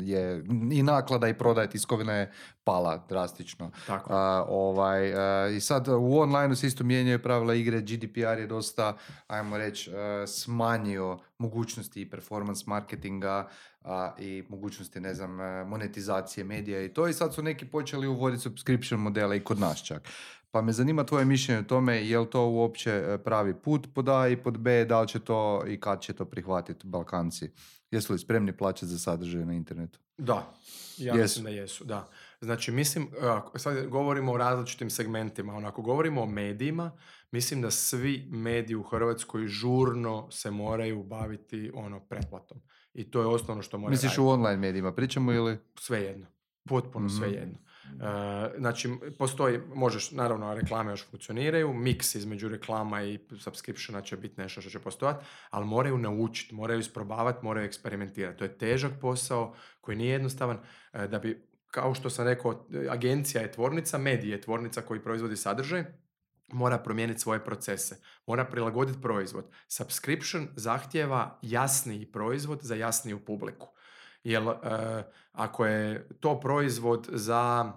je, i naklada i prodaje tiskovina je pala drastično. Tako. A, ovaj, e, I sad u online se isto mijenjaju pravila igre, GDPR je dosta, ajmo reći, smanjio mogućnosti i performance marketinga a, i mogućnosti, ne znam, monetizacije medija i to i sad su neki počeli uvoditi subscription modele i kod nas čak. Pa me zanima tvoje mišljenje o tome, je li to uopće e, pravi put pod A i pod B, da li će to i kad će to prihvatiti Balkanci? Jesu li spremni plaćati za sadržaj na internetu? Da, ja Jesu. mislim da jesu, da. Znači, mislim, ako sad govorimo o različitim segmentima, onako govorimo o medijima, mislim da svi mediji u Hrvatskoj žurno se moraju baviti ono pretplatom. I to je osnovno što moraju Misliš raditi. u online medijima pričamo ili? Svejedno. Potpuno Mhm. svejedno. E, znači, postoji, možeš, naravno, reklame još funkcioniraju, miks između reklama i subscriptiona će biti nešto što će postojati, ali moraju naučiti, moraju isprobavati, moraju eksperimentirati. To je težak posao koji nije jednostavan e, da bi, kao što sam rekao, agencija je tvornica, medij je tvornica koji proizvodi sadržaj, mora promijeniti svoje procese, mora prilagoditi proizvod. Subscription zahtjeva jasniji proizvod za jasniju publiku. Jer e, ako je to proizvod za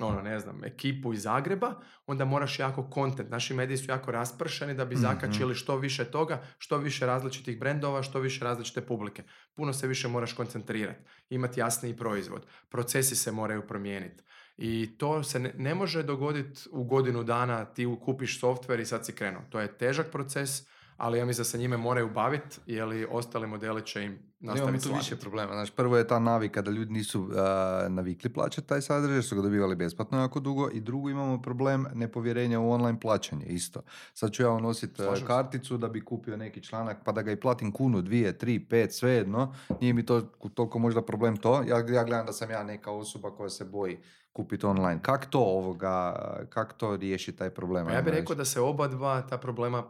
ono, ne znam, ekipu iz Zagreba, onda moraš jako kontent. Naši mediji su jako raspršeni da bi Mhm. zakačili što više toga, što više različitih brendova, što više različite publike. Puno se više moraš koncentrirati, imati jasniji proizvod. Procesi se moraju promijeniti. I to se ne, ne može dogoditi u godinu dana, ti kupiš softver i sad si krenuo. To je težak proces, ali ja mislim da se njime moraju baviti, jer ostali modeli će im nastaviti tu više problema. Znači, prvo je ta navika da ljudi nisu a, navikli plaćati taj sadržaj, jer su ga dobivali besplatno jako dugo. I drugo imamo problem nepovjerenja u online plaćanje isto. Sad ću ja unositi Slažem se. karticu da bi kupio neki članak, pa da ga i platim kunu, dvije, tri, pet, svejedno. Nije mi to toliko možda problem to. Ja, ja gledam da sam ja neka osoba koja se boji kupiti online. Kak to ovoga, kak to riješi taj problem? Pa ja bih rekao da se oba dva ta problema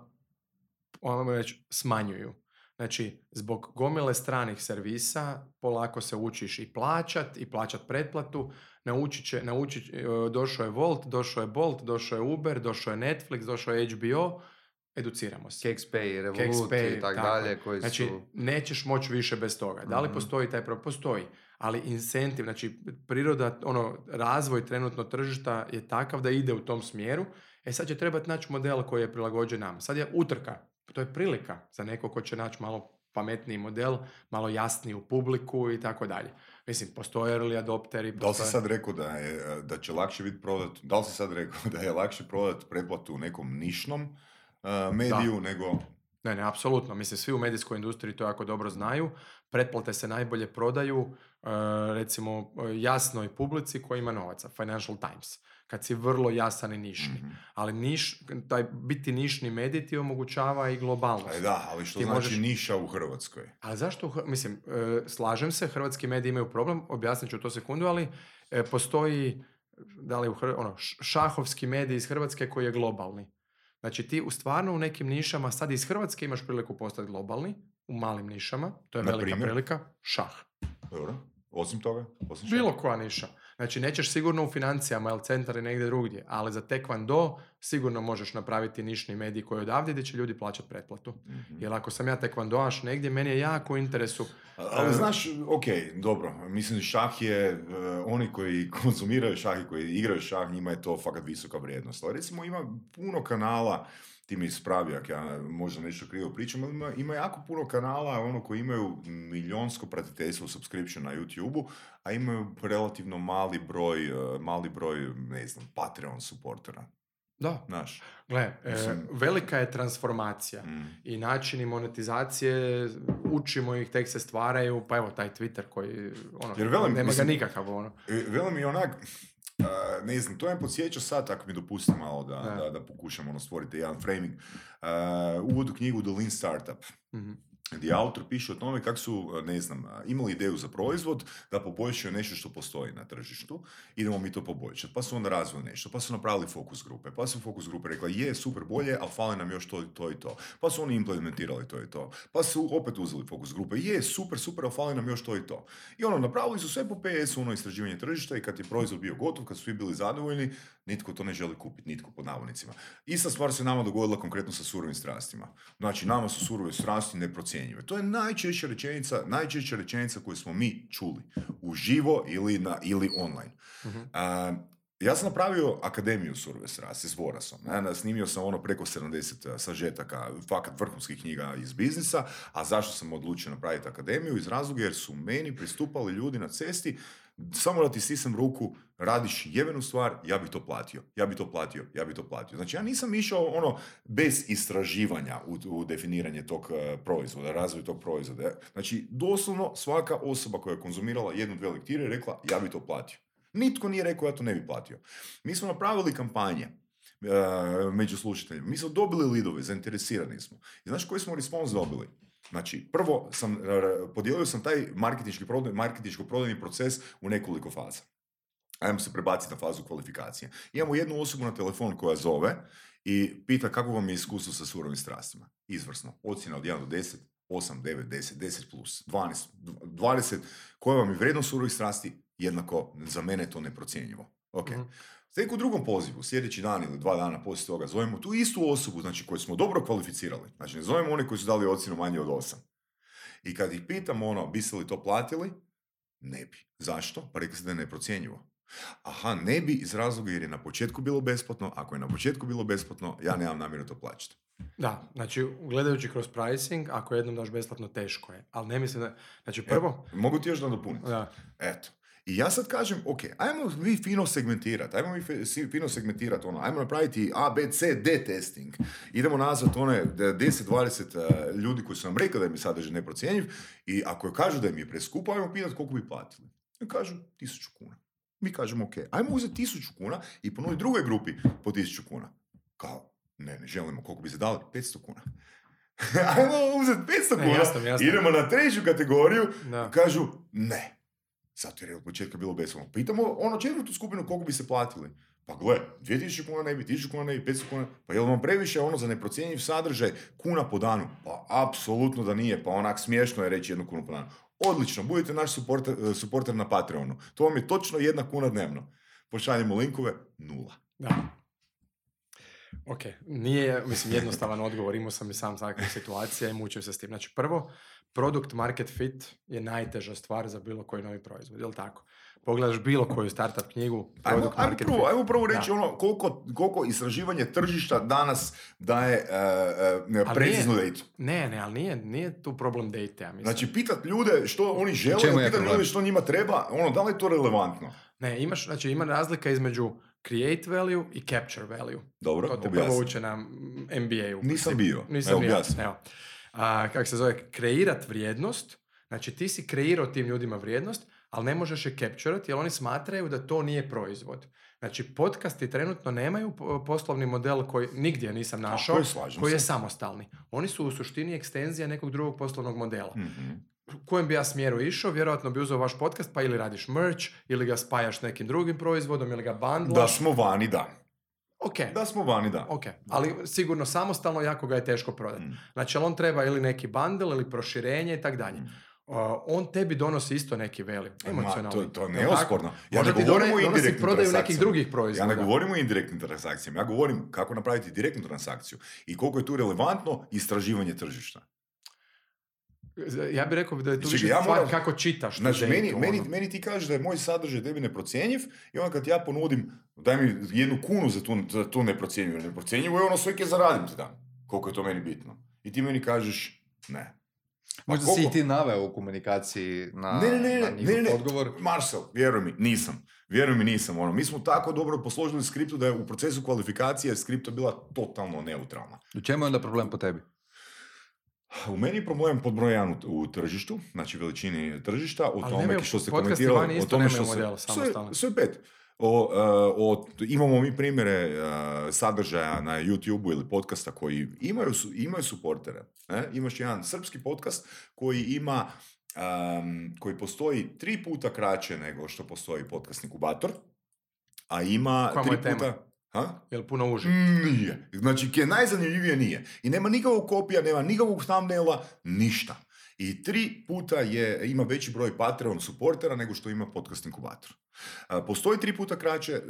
ajmo reći, smanjuju. Znači, zbog gomile stranih servisa polako se učiš i plaćat i plaćat pretplatu. Naučit će, naučit, e, došao je Volt, došao je Bolt, došao je Uber, došao je Netflix, došao je HBO. Educiramo se. Kexpay, Revolut i tako tako. dalje, koji Znači, su... nećeš moći više bez toga. Da li Mhm. postoji taj problem? Postoji. Ali incentiv, znači priroda, ono, razvoj trenutno tržišta je takav da ide u tom smjeru. E sad će trebati naći model koji je prilagođen nam. Sad je utrka. To je prilika za neko ko će naći malo pametniji model, malo jasniju publiku i tako dalje. Mislim, postoje early adopteri. Da li si postoje- sad rekao da, je, da će lakše biti prodat, da li si sad rekao da je lakše prodat pretplatu u nekom nišnom uh, mediju nego... Ne, ne, apsolutno. Mislim, svi u medijskoj industriji to jako dobro znaju. Pretplate se najbolje prodaju, e, recimo, jasnoj publici koja ima novaca, Financial Times. Kad si vrlo jasan i nišni. Mhm. Ali niš, taj biti nišni medij ti omogućava i globalnost. E da, ali što Ti znači možeš- niša u Hrvatskoj? A zašto, mislim, e, slažem se, hrvatski mediji imaju problem, objasnit ću to sekundu, ali e, postoji, da li u Hr- ono, šahovski medij iz Hrvatske koji je globalni. Znači ti u stvarno u nekim nišama, sad iz Hrvatske imaš priliku postati globalni, u malim nišama, to je Na velika primjer? prilika, šah. Dobro. Osim toga? Osim Bilo koja niša. Znači nećeš sigurno u financijama ili centar je negdje drugdje, ali za taekwondo sigurno možeš napraviti nišni medij koji je odavde gdje će ljudi plaćati pretplatu. Mhm. Jer ako sam ja taekwondoaš negdje, meni je jako u interesu Ali E, znaš, ok, dobro, mislim šah je, e, oni koji konzumiraju šah i koji igraju šah, njima je to fakat visoka vrijednost. Ali recimo ima puno kanala, ti mi ispravi ako ja možda nešto krivo pričam, ali ima, ima jako puno kanala ono koji imaju milionsko pratiteljstvo subscription na YouTube-u, a imaju relativno mali broj, e, mali broj, ne znam, Patreon supportera. Da, Znaš? gle, e, velika je transformacija Mm. i načini monetizacije, učimo ih, tek se stvaraju, pa evo taj Twitter koji, ono, Jer velim, nema mislim- ga nikakav, ono. E, Velo mi onak, ne znam, to me podsjeća sad, ako mi dopusti malo da, Da. da, da pokušam ono, stvoriti jedan framing. Uh, uvod u knjigu The Lean Startup, Mhm. Gdje autor piše o tome kako su, ne znam, imali ideju za proizvod, da poboljšaju nešto što postoji na tržištu, idemo mi to poboljšati. Pa su onda razvili nešto, pa su napravili fokus grupe, pa su fokus grupe rekla je, super, bolje, ali fali nam još to to i to. Pa su oni implementirali to i to. Pa su opet uzeli fokus grupe, je, super, super, ali fali nam još to i to. I ono, napravili su sve po PS, ono istraživanje tržišta i kad je proizvod bio gotov, kad su svi bili zadovoljni, nitko to ne želi kupiti, nitko pod navodnicima. Ista stvar se nama dogodila konkretno sa surovim strastima. Znači, nama su surove strasti neprocjenjive. To je najčešća rečenica, najčešća rečenica koju smo mi čuli. Uživo ili, na, ili online. Mhm. A, ja sam napravio akademiju surove strasti s Vorasom. Ne? Snimio sam ono preko 70 sažetaka, fakat vrhunskih knjiga iz biznisa. A zašto sam odlučio napraviti akademiju? Iz razloga jer su meni pristupali ljudi na cesti samo da ti stisnem ruku, radiš jebenu stvar, ja bih to platio, ja bih to platio, ja bih to platio. Znači ja nisam išao ono bez istraživanja u, u definiranje tog eh, proizvoda, razvoj tog proizvoda. Znači doslovno svaka osoba koja je konzumirala jednu, dvije lektire je rekla ja bih to platio. Nitko nije rekao ja to ne bi platio. Mi smo napravili kampanje eh, među slušateljima. Mi smo dobili lidove, zainteresirani smo. I znaš koji smo respons dobili? Znači, prvo sam, r- podijelio sam taj marketinški prodaj, marketinško-prodajni proces u nekoliko faza. Ajmo se prebaciti na fazu kvalifikacije. Imamo jednu osobu na telefon koja zove i pita kako vam je iskustvo sa surovim strastima. Izvrsno. Ocjena od 1 do 10, 8, 9, 10, 10 plus, 12, 20. Koja vam je vrijednost surovih strasti? Jednako, za mene je to neprocjenjivo. Ok. Mhm. Tek u drugom pozivu, sljedeći dan ili dva dana poslije toga, zovemo tu istu osobu, znači koju smo dobro kvalificirali. Znači ne zovemo one koji su dali ocjenu manje od 8. I kad ih pitamo ono, biste li to platili? Ne bi. Zašto? Pa rekli ste da je neprocjenjivo. Aha, ne bi iz razloga jer je na početku bilo besplatno. Ako je na početku bilo besplatno, ja nemam namjeru to plaćati. Da, znači gledajući kroz pricing, ako jednom daš besplatno, teško je. Ali ne mislim da, znači prvo, Mogu ti još da dopuniti? da, Eto. I ja sad kažem, ok, ajmo mi fino segmentirati, ajmo mi fino segmentirati ono, ajmo napraviti A, B, C, D testing. Idemo nazvat one d- 10-20 uh, ljudi koji su nam rekli da im je sadržaj neprocjenjiv i ako kažu da im je preskupo, ajmo pitati koliko bi platili. I kažu 1000 kuna. Mi kažemo, ok, ajmo uzeti 1000 kuna i ponuditi drugoj grupi po 1000 kuna. Kao, ne, ne želimo, koliko bi se dali? 500 kuna. ajmo uzeti 500 Ne, kuna, jasno mi, jasno. idemo na treću kategoriju, da. Kažu ne. Zato jer je od početka bilo besplatno. Pitamo ono četvrtu skupinu koliko bi se platili. Pa gle, 2000 kuna ne bi, 1000 kuna ne bi, 500 kuna. Pa je li vam previše ono za neprocjenjiv sadržaj kuna po danu? Pa apsolutno da nije. Pa onak smiješno je reći jednu kunu po danu. Odlično, budite naš suporter, eh, suporter na Patreonu. To vam je točno jedna kuna dnevno. Pošaljemo linkove, nula. Da. Ok, nije, mislim, jednostavan odgovor, imao sam i sam takve situacije i mučim se s tim. Znači, prvo, product market fit je najteža stvar za bilo koji novi proizvod, je li tako? Pogledaš bilo koju startup knjigu, Ajmo, product ajmo, market prvo, fit. ajmo prvo reći Da. ono koliko, koliko istraživanje tržišta danas daje uh, Ali preciznu datu. Ne, ne, ali nije, nije tu problem date, ja mislim. Znači, pitat ljude što oni žele, pitat ljude što njima treba, ono, da li je to relevantno? Ne, imaš, znači ima razlika između create value i capture value. Dobro, To te prvo uče na MBA-u. Nisam bio. Nisam bio. Evo. A, kako se zove, kreirat vrijednost, znači ti si kreirao tim ljudima vrijednost, ali ne možeš je capturati jer oni smatraju da to nije proizvod. Znači, podcasti trenutno nemaju po- poslovni model koji nigdje nisam našao, slažem koji je samostalni. Oni su u suštini ekstenzija nekog drugog poslovnog modela. Mhm. U kojem bi ja smjeru išao, vjerojatno bi uzeo vaš podcast, pa ili radiš merch, ili ga spajaš nekim drugim proizvodom, ili ga Da bandlaš. smo vani, da. Ok, Da smo vani, da. ok, ali sigurno samostalno jako ga je teško prodati. Mm. Znači, on treba ili neki bundle ili proširenje i tako dalje. Uh, on tebi donosi isto neki veli, emocionalni. Ma, to, to je Jel tako? neosporno. Ja ne govorim o indirektnim prodaju nekih drugih Ja proizvoda. ne govorim o indirektnim transakcijama, ja govorim kako napraviti direktnu transakciju i koliko je tu relevantno istraživanje tržišta. Ja bih rekao da je Čekaj, više ja stvar moram- kako čitaš. Znači, meni, datu, meni, ono. meni ti kažeš da je moj sadržaj tebi neprocjenjiv i onda kad ja ponudim, daj mi jednu kunu za tu, za tu neprocjenjivu, neprocjenjivu je ono sve kje zaradim ti dam. Koliko je to meni bitno. I ti meni kažeš, ne. Možda koliko- si i ti naveo u komunikaciji na, Ne, ne, ne, na ne, njihov ne, ne. odgovor. Marcel, vjeruj mi, nisam. Vjeruj mi, nisam. Ono, mi smo tako dobro posložili skriptu da je u procesu kvalifikacije skripta bila totalno neutralna. U čemu je onda problem po tebi? U meni je problem pod broj jedan u, tržištu, znači veličini tržišta, o tome nemaju- što komentirali, vani o tome što se... model sve, pet. O, e, o- imamo mi primjere e, sadržaja na YouTube-u ili podcasta koji imaju, imaju suportere. Ne? Imaš jedan srpski podcast koji ima em, koji postoji tri puta kraće nego što postoji podcast inkubator, a ima Koja mu tri je tema? Ha? Jel puno uži? Nije. Znači, kje najzanimljivije nije. I nema nikakvog kopija, nema nikakvog thumbnaila, ništa. I tri puta je, ima veći broj Patreon supportera nego što ima podcast inkubator. A, Postoji tri puta kraće, e,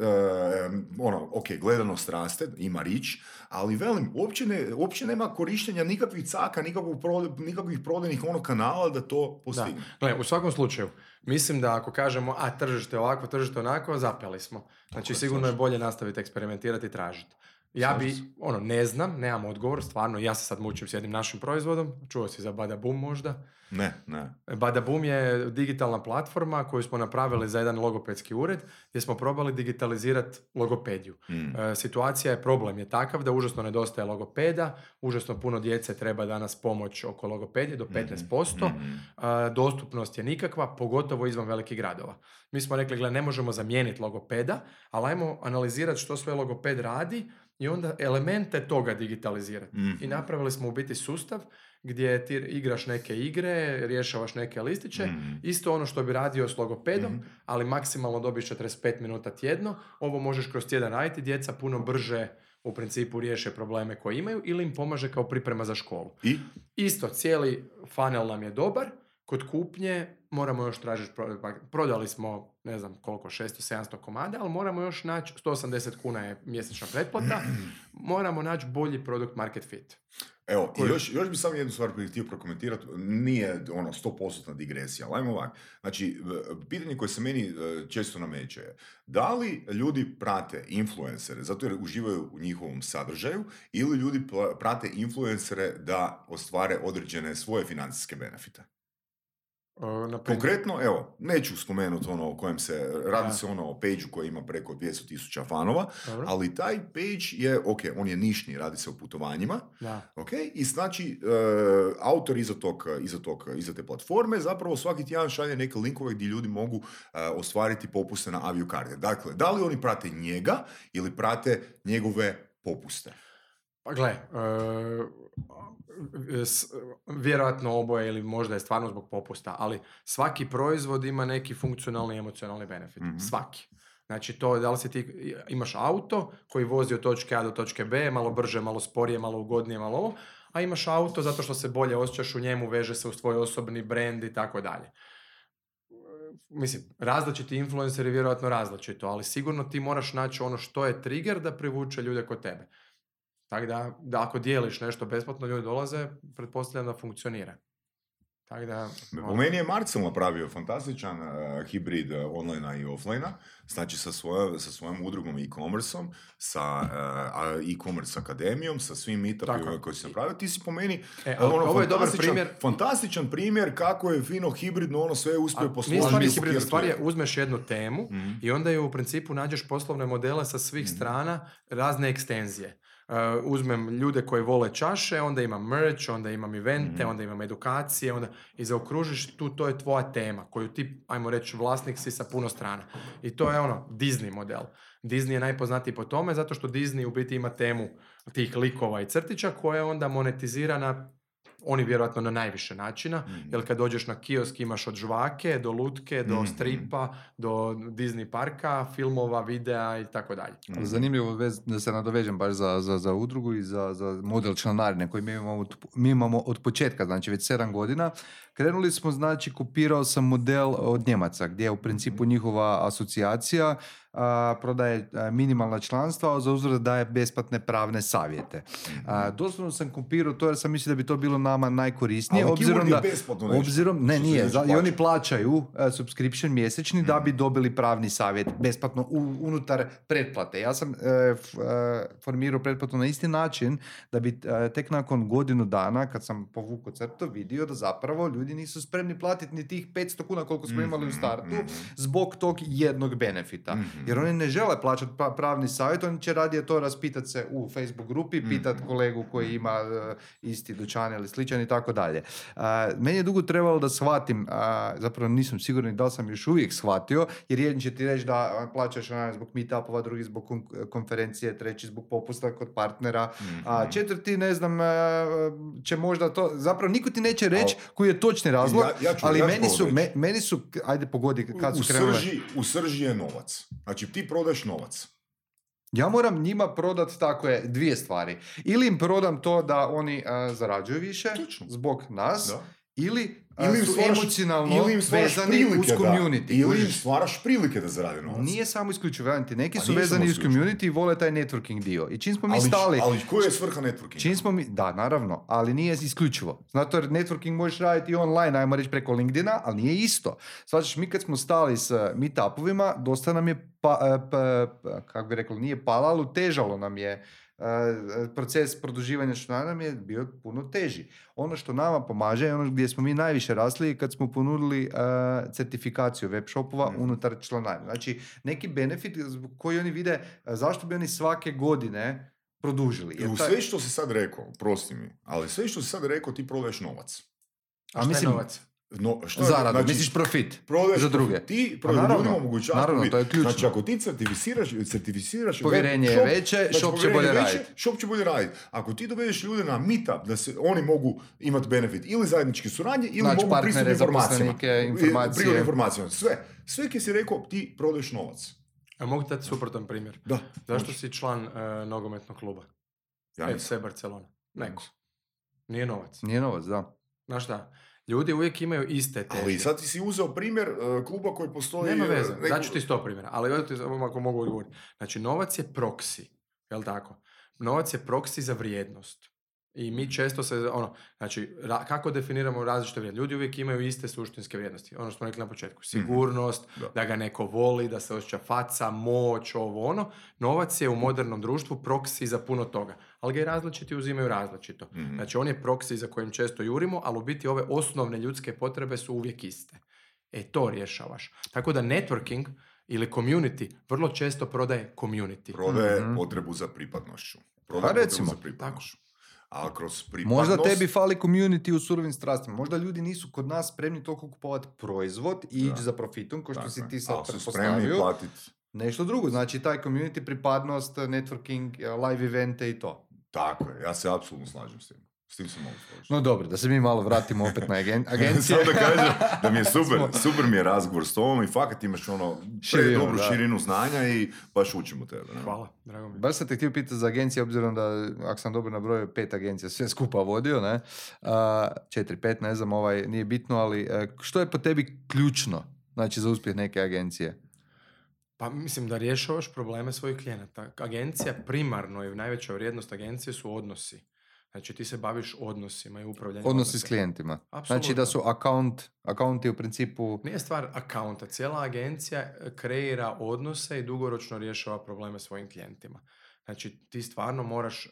ono, ok, gledanost raste, ima rič, ali velim, uopće, ne, uopće nema korištenja nikakvih caka, nikakvog nikakvih prodajnih ono kanala da to Da. postigne. Gle, u svakom slučaju, mislim da ako kažemo, a tržište ovako, tržište onako, zapeli smo. Znači, je, sigurno je bolje nastaviti eksperimentirati i tražiti. Ja bi, ono, ne znam, nemam odgovor, stvarno, ja se sad mučim s jednim našim proizvodom, čuo si za Badaboom možda. Ne, ne. Badaboom je digitalna platforma koju smo napravili za jedan logopedski ured, gdje smo probali digitalizirati logopediju. Mm. E, situacija je, problem je takav da užasno nedostaje logopeda, užasno puno djece treba danas pomoć oko logopedije, do 15%. Mhm. A, dostupnost je nikakva, pogotovo izvan velikih gradova. Mi smo rekli, gle, ne možemo zamijeniti logopeda, ali ajmo analizirati što sve logoped radi i onda elemente toga digitalizirati. Mhm. I napravili smo u biti sustav gdje ti igraš neke igre, rješavaš neke listiće, Mhm. isto ono što bi radio s logopedom, Mhm. ali maksimalno dobiš 45 minuta tjedno, ovo možeš kroz tjedan raditi, djeca puno brže u principu riješe probleme koje imaju ili im pomaže kao priprema za školu. I? Isto, cijeli funnel nam je dobar, kod kupnje moramo još tražiti, pa prodali smo ne znam koliko, 600-700 komada, ali moramo još naći, 180 kuna je mjesečna pretplata, moramo naći bolji produkt market fit. Evo, Koji- još, još bi samo jednu stvar koju htio prokomentirati, nije ono 100% digresija, ali ajmo ovak. Znači, pitanje koje se meni e, često nameće je, da li ljudi prate influencere zato jer uživaju u njihovom sadržaju ili ljudi prate influencere da ostvare određene svoje financijske benefite? Na Konkretno, evo, neću spomenuti ono o kojem se, radi Da. se ono o page koji ima preko 200 tisuća fanova, Dobro. ali taj page je, ok, on je nišni, radi se o putovanjima, Da. Ok, i znači e, autor iza, tog, iza, tog, iza te platforme zapravo svaki tjedan šalje neke linkove gdje ljudi mogu e, ostvariti popuste na aviokarte. Dakle, da li oni prate njega ili prate njegove popuste? Pa gle, e, s- vjerojatno oboje ili možda je stvarno zbog popusta, ali svaki proizvod ima neki funkcionalni i emocionalni benefit. Mhm. Svaki. Znači to da li si ti imaš auto koji vozi od točke A do točke B, malo brže, malo sporije, malo ugodnije, malo ovo, a imaš auto zato što se bolje osjećaš u njemu, veže se uz tvoj osobni brand i tako dalje. Mislim, različiti influenceri vjerojatno različito, ali sigurno ti moraš naći ono što je trigger da privuče ljude kod tebe. Tako da, da ako dijeliš nešto besplatno, ljudi dolaze, pretpostavljam da funkcionira. Tako da... Po ono, meni je Marcel napravio fantastičan e, hibrid e, online i offline znači sa, svoja, sa svojom udrugom e-commerceom, sa a, e-commerce akademijom, sa svim meetupima Tako. koji si napravio. Ti si po meni E, ali ono, ovo je dobar fantastičan- primjer. fantastičan primjer kako je fino hibridno ono sve uspio nije posložiti. stvar je u hibridna, okviru stvar je uzmeš jednu temu Mhm. i onda je u principu nađeš poslovne modele sa svih Mhm. strana razne ekstenzije. Uh, uzmem ljude koji vole čaše, onda imam merch, onda imam evente, Mhm. onda imam edukacije, onda i zaokružiš tu, to je tvoja tema koju ti, ajmo reći, vlasnik si sa puno strana. I to je ono, Disney model. Disney je najpoznatiji po tome zato što Disney u biti ima temu tih likova i crtića koja onda monetizirana oni vjerojatno na najviše načina, Mhm. jer kad dođeš na kiosk imaš od žvake do lutke, do Mhm. stripa, do Disney parka, filmova, videa i tako dalje. Mhm. Zanimljivo vez, da se nadovežem baš za, za, za udrugu i za, za model članarine koji mi imamo, od, mi imamo od početka, znači već 7 godina. Krenuli smo, znači, kopirao sam model od Njemaca, gdje je u principu njihova asocijacija a, prodaje a, minimalna članstva, a za uzvrat daje besplatne pravne savjete. A, doslovno sam kopirao to jer sam mislio da bi to bilo nama najkorisnije, Ali obzirom je da... Obzirom, ne, nije, za- i oni plaćaju e, subscription mjesečni da Mhm. bi dobili pravni savjet besplatno u- unutar pretplate. Ja sam e, f- e, formirao pretplatu na isti način da bi e, tek nakon godinu dana kad sam povukao crtu vidio da zapravo ljudi nisu spremni platiti ni tih 500 kuna koliko smo imali u Mhm, startu mhm. zbog tog jednog benefita. Mhm. Jer oni ne žele plaćati pa- pravni savjet, oni će radije to raspitati se u Facebook grupi, pitat Mhm. kolegu koji ima e, isti dućan ili sličan i tako dalje. A, meni je dugo trebalo da shvatim, a, zapravo nisam siguran da li sam još uvijek shvatio, jer jedan će ti reći da plaćaš onaj zbog meetupova, drugi zbog kon- konferencije, treći zbog popusta kod partnera, a Mhm. četvrti, ne znam, e, će možda to, zapravo niko ti neće reći koji je točni razlog, Ja- ja ću- ali meni su, me- meni su, ajde pogodi kad u, su krenule. srži, u srži je novac. Znači ti prodaš novac. Ja moram njima prodat tako je dvije stvari. Ili im prodam to da oni a, zarađuju više Točno. zbog nas, Da. Ili, Ili im su stvaraš- emocionalno ili im vezani uz prilike da- community. Ili im stvaraš prilike da zarade novac. Nije samo isključivo, velim ti, neki Pa su vezani uz community i vole taj networking dio. I čim smo mi ali, stali, ali koja je svrha networkinga? čim smo mi, da, naravno, ali nije isključivo. Zato jer networking možeš raditi i online, ajmo reći preko LinkedIna, ali nije isto. Znači, mi kad smo stali s meetupovima, dosta nam je, pa, pa- pa- kako bi rekao, nije palalo, težalo nam je proces produživanja članarina nam je bio puno teži. Ono što nama pomaže je ono gdje smo mi najviše rasli kad smo ponudili eh, certifikaciju web shopova Mhm. unutar članarina. Znači, neki benefit koji oni vide zašto bi oni svake godine produžili. Jer taj- sve što si sad rekao, prosti mi, ali sve što si sad rekao ti prodaješ novac. A A šta mislim- je novac? No, što je- Zaradu, znači, misliš profit. prodaješ za druge. Ti Pa prodaješ naravno, ljudima omogućavaš naravno, to je ključno. Znači, ako ti certificiraš, certificiraš Povjerenje je veće, znači, shop će bolje raditi. Shop će bolje raditi. Ako ti dovedeš ljude na meetup da se oni mogu imati benefit ili zajedničke suradnje ili Znači, mogu pristup partnere, informacijama. informacije. Informacije. Sve. Sve kje si rekao, ti prodaješ novac. A mogu dati suprotan primjer. Da. Zašto si član e, nogometnog kluba? Ja. FC Barcelona. Neko. Nije novac. Nije novac, da. Znaš šta? Ljudi uvijek imaju iste težnje. Ali sad ti si uzeo primjer uh, kluba koji postoji... Nema uh, veze, neku- daću ti sto primjera, ali ti ako mogu odgovoriti. Znači, novac je proksi, jel tako? Novac je proksi za vrijednost. I mi često se, ono, znači, ra- kako definiramo različite vrijednosti? Ljudi uvijek imaju iste suštinske vrijednosti. Ono što smo rekli na početku. Sigurnost, Da. da ga neko voli, da se osjeća faca, moć, ovo ono. Novac je u modernom društvu proksi za puno toga. Ali ga i različiti uzimaju različito. Mhm. Znači, on je proksi za kojim često jurimo, ali u biti ove osnovne ljudske potrebe su uvijek iste. E, to rješavaš. Tako da networking ili community vrlo često prodaje community. Prodaje Mhm. potrebu za pripadnošću. Pa Prodaje potrebu recimo. za pripadnošću. A kroz pripadnost... Možda tebi fali community u surovim strastima. Možda ljudi nisu kod nas spremni toliko kupovati proizvod i ići za profitom, kao što si ti sad spremni pretpostavio. platiti. Nešto drugo. Znači, taj community, pripadnost, networking, eh, live evente i to. Tako je, ja se apsolutno slažem s tim. S tim se mogu složiti. No dobro, da se mi malo vratimo opet na agen- agencije. Samo da kažem da mi je super, super mi je razgovor s tobom i fakat imaš ono Širinu, dobru da. širinu znanja i baš učimo tebe. ne? Hvala, drago mi. Baš sam te htio pitati za agencije, obzirom da, ako sam dobro nabrojio, pet agencija sve skupa vodio, ne? A, četiri, pet, ne znam, ovaj, nije bitno, ali e, što je po tebi ključno, znači, za uspjeh neke agencije? Pa mislim da rješavaš probleme svojih klijenata. Agencija primarno i najveća vrijednost agencije su odnosi. Znači ti se baviš odnosima i upravljanjem Odnosi s odnosa. klijentima. Znači Apsolutno. da su account, akaunti u principu... Nije stvar akaunta. Cijela agencija kreira odnose i dugoročno rješava probleme svojim klijentima. Znači, ti stvarno moraš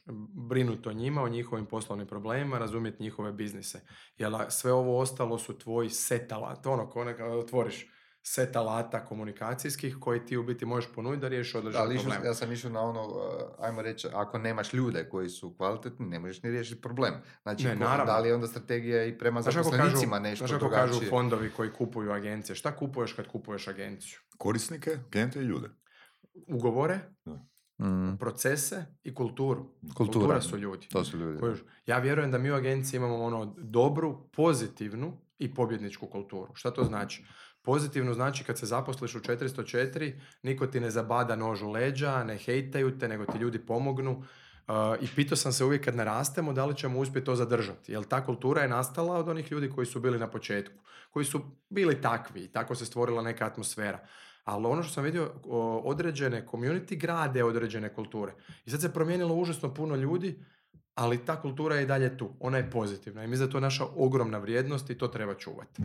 brinuti o njima, o njihovim poslovnim problemima, razumjeti njihove biznise. Jer sve ovo ostalo su tvoji set alat. Ono, ko otvoriš set alata komunikacijskih koji ti u biti možeš ponuditi da riješiš određene probleme. ja sam išao na ono, uh, ajmo reći, ako nemaš ljude koji su kvalitetni, ne možeš ni riješiti problem. Znači, Ne, ko- da li je onda strategija i prema Znaš kako kažu, zaposlenicima nešto znaš kažu fondovi koji kupuju agencije? Šta kupuješ kad kupuješ agenciju? Korisnike, klijente i ljude. Ugovore, Mm, procese i kulturu. Kultura. su ljudi. to su ljudi. Kužiš? Ja vjerujem da mi u agenciji imamo ono dobru, pozitivnu i pobjedničku kulturu. Šta to znači? Pozitivno znači kad se zaposliš u 404, niko ti ne zabada nož u leđa, ne hejtaju te, nego ti ljudi pomognu. Uh, I pitao sam se uvijek kad narastemo da li ćemo uspjeti to zadržati. Jer ta kultura je nastala od onih ljudi koji su bili na početku. Koji su bili takvi i tako se stvorila neka atmosfera. Ali ono što sam vidio, određene community grade određene kulture. I sad se promijenilo užasno puno ljudi, ali ta kultura je i dalje tu. Ona je pozitivna i mislim da je to naša ogromna vrijednost i to treba čuvati.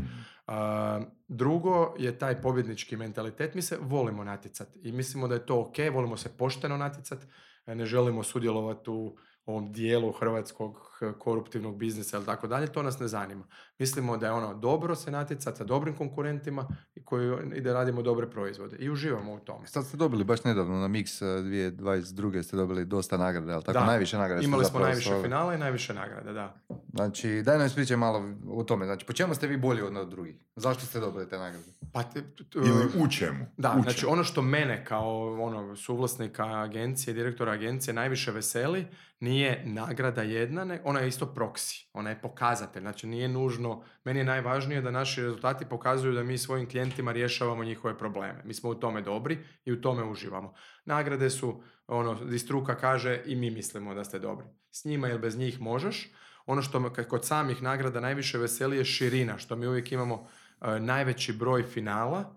A, drugo je taj pobjednički mentalitet. Mi se volimo natjecati i mislimo da je to ok, volimo se pošteno natjecati, ne želimo sudjelovati u ovom dijelu hrvatskog eh, koruptivnog biznisa ili tako dalje, to nas ne zanima. Mislimo da je ono dobro se natjecati sa dobrim konkurentima i, koji, i da radimo dobre proizvode i uživamo u tome. Sad ste dobili baš nedavno na Mix uh, 2022. ste dobili dosta nagrada, ali tako Da. najviše nagrade ste Imali smo najviše finala i najviše nagrade, da. Znači, daj nam ispričaj malo o tome. Znači, po čemu ste vi bolji od od drugih? Zašto ste dobili te nagrade? Pa te- t- t- Ili u čemu? Da, U znači čemu? ono što mene kao ono, suvlasnika agencije, direktora agencije najviše veseli nije nagrada jedna, ne, ona je isto proksi, ona je pokazatelj, znači nije nužno, meni je najvažnije da naši rezultati pokazuju da mi svojim klijentima rješavamo njihove probleme. Mi smo u tome dobri i u tome uživamo. Nagrade su, ono, di struka kaže i mi mislimo da ste dobri. S njima ili bez njih možeš. Ono što kod samih nagrada najviše veseli je širina, što mi uvijek imamo e, najveći broj finala,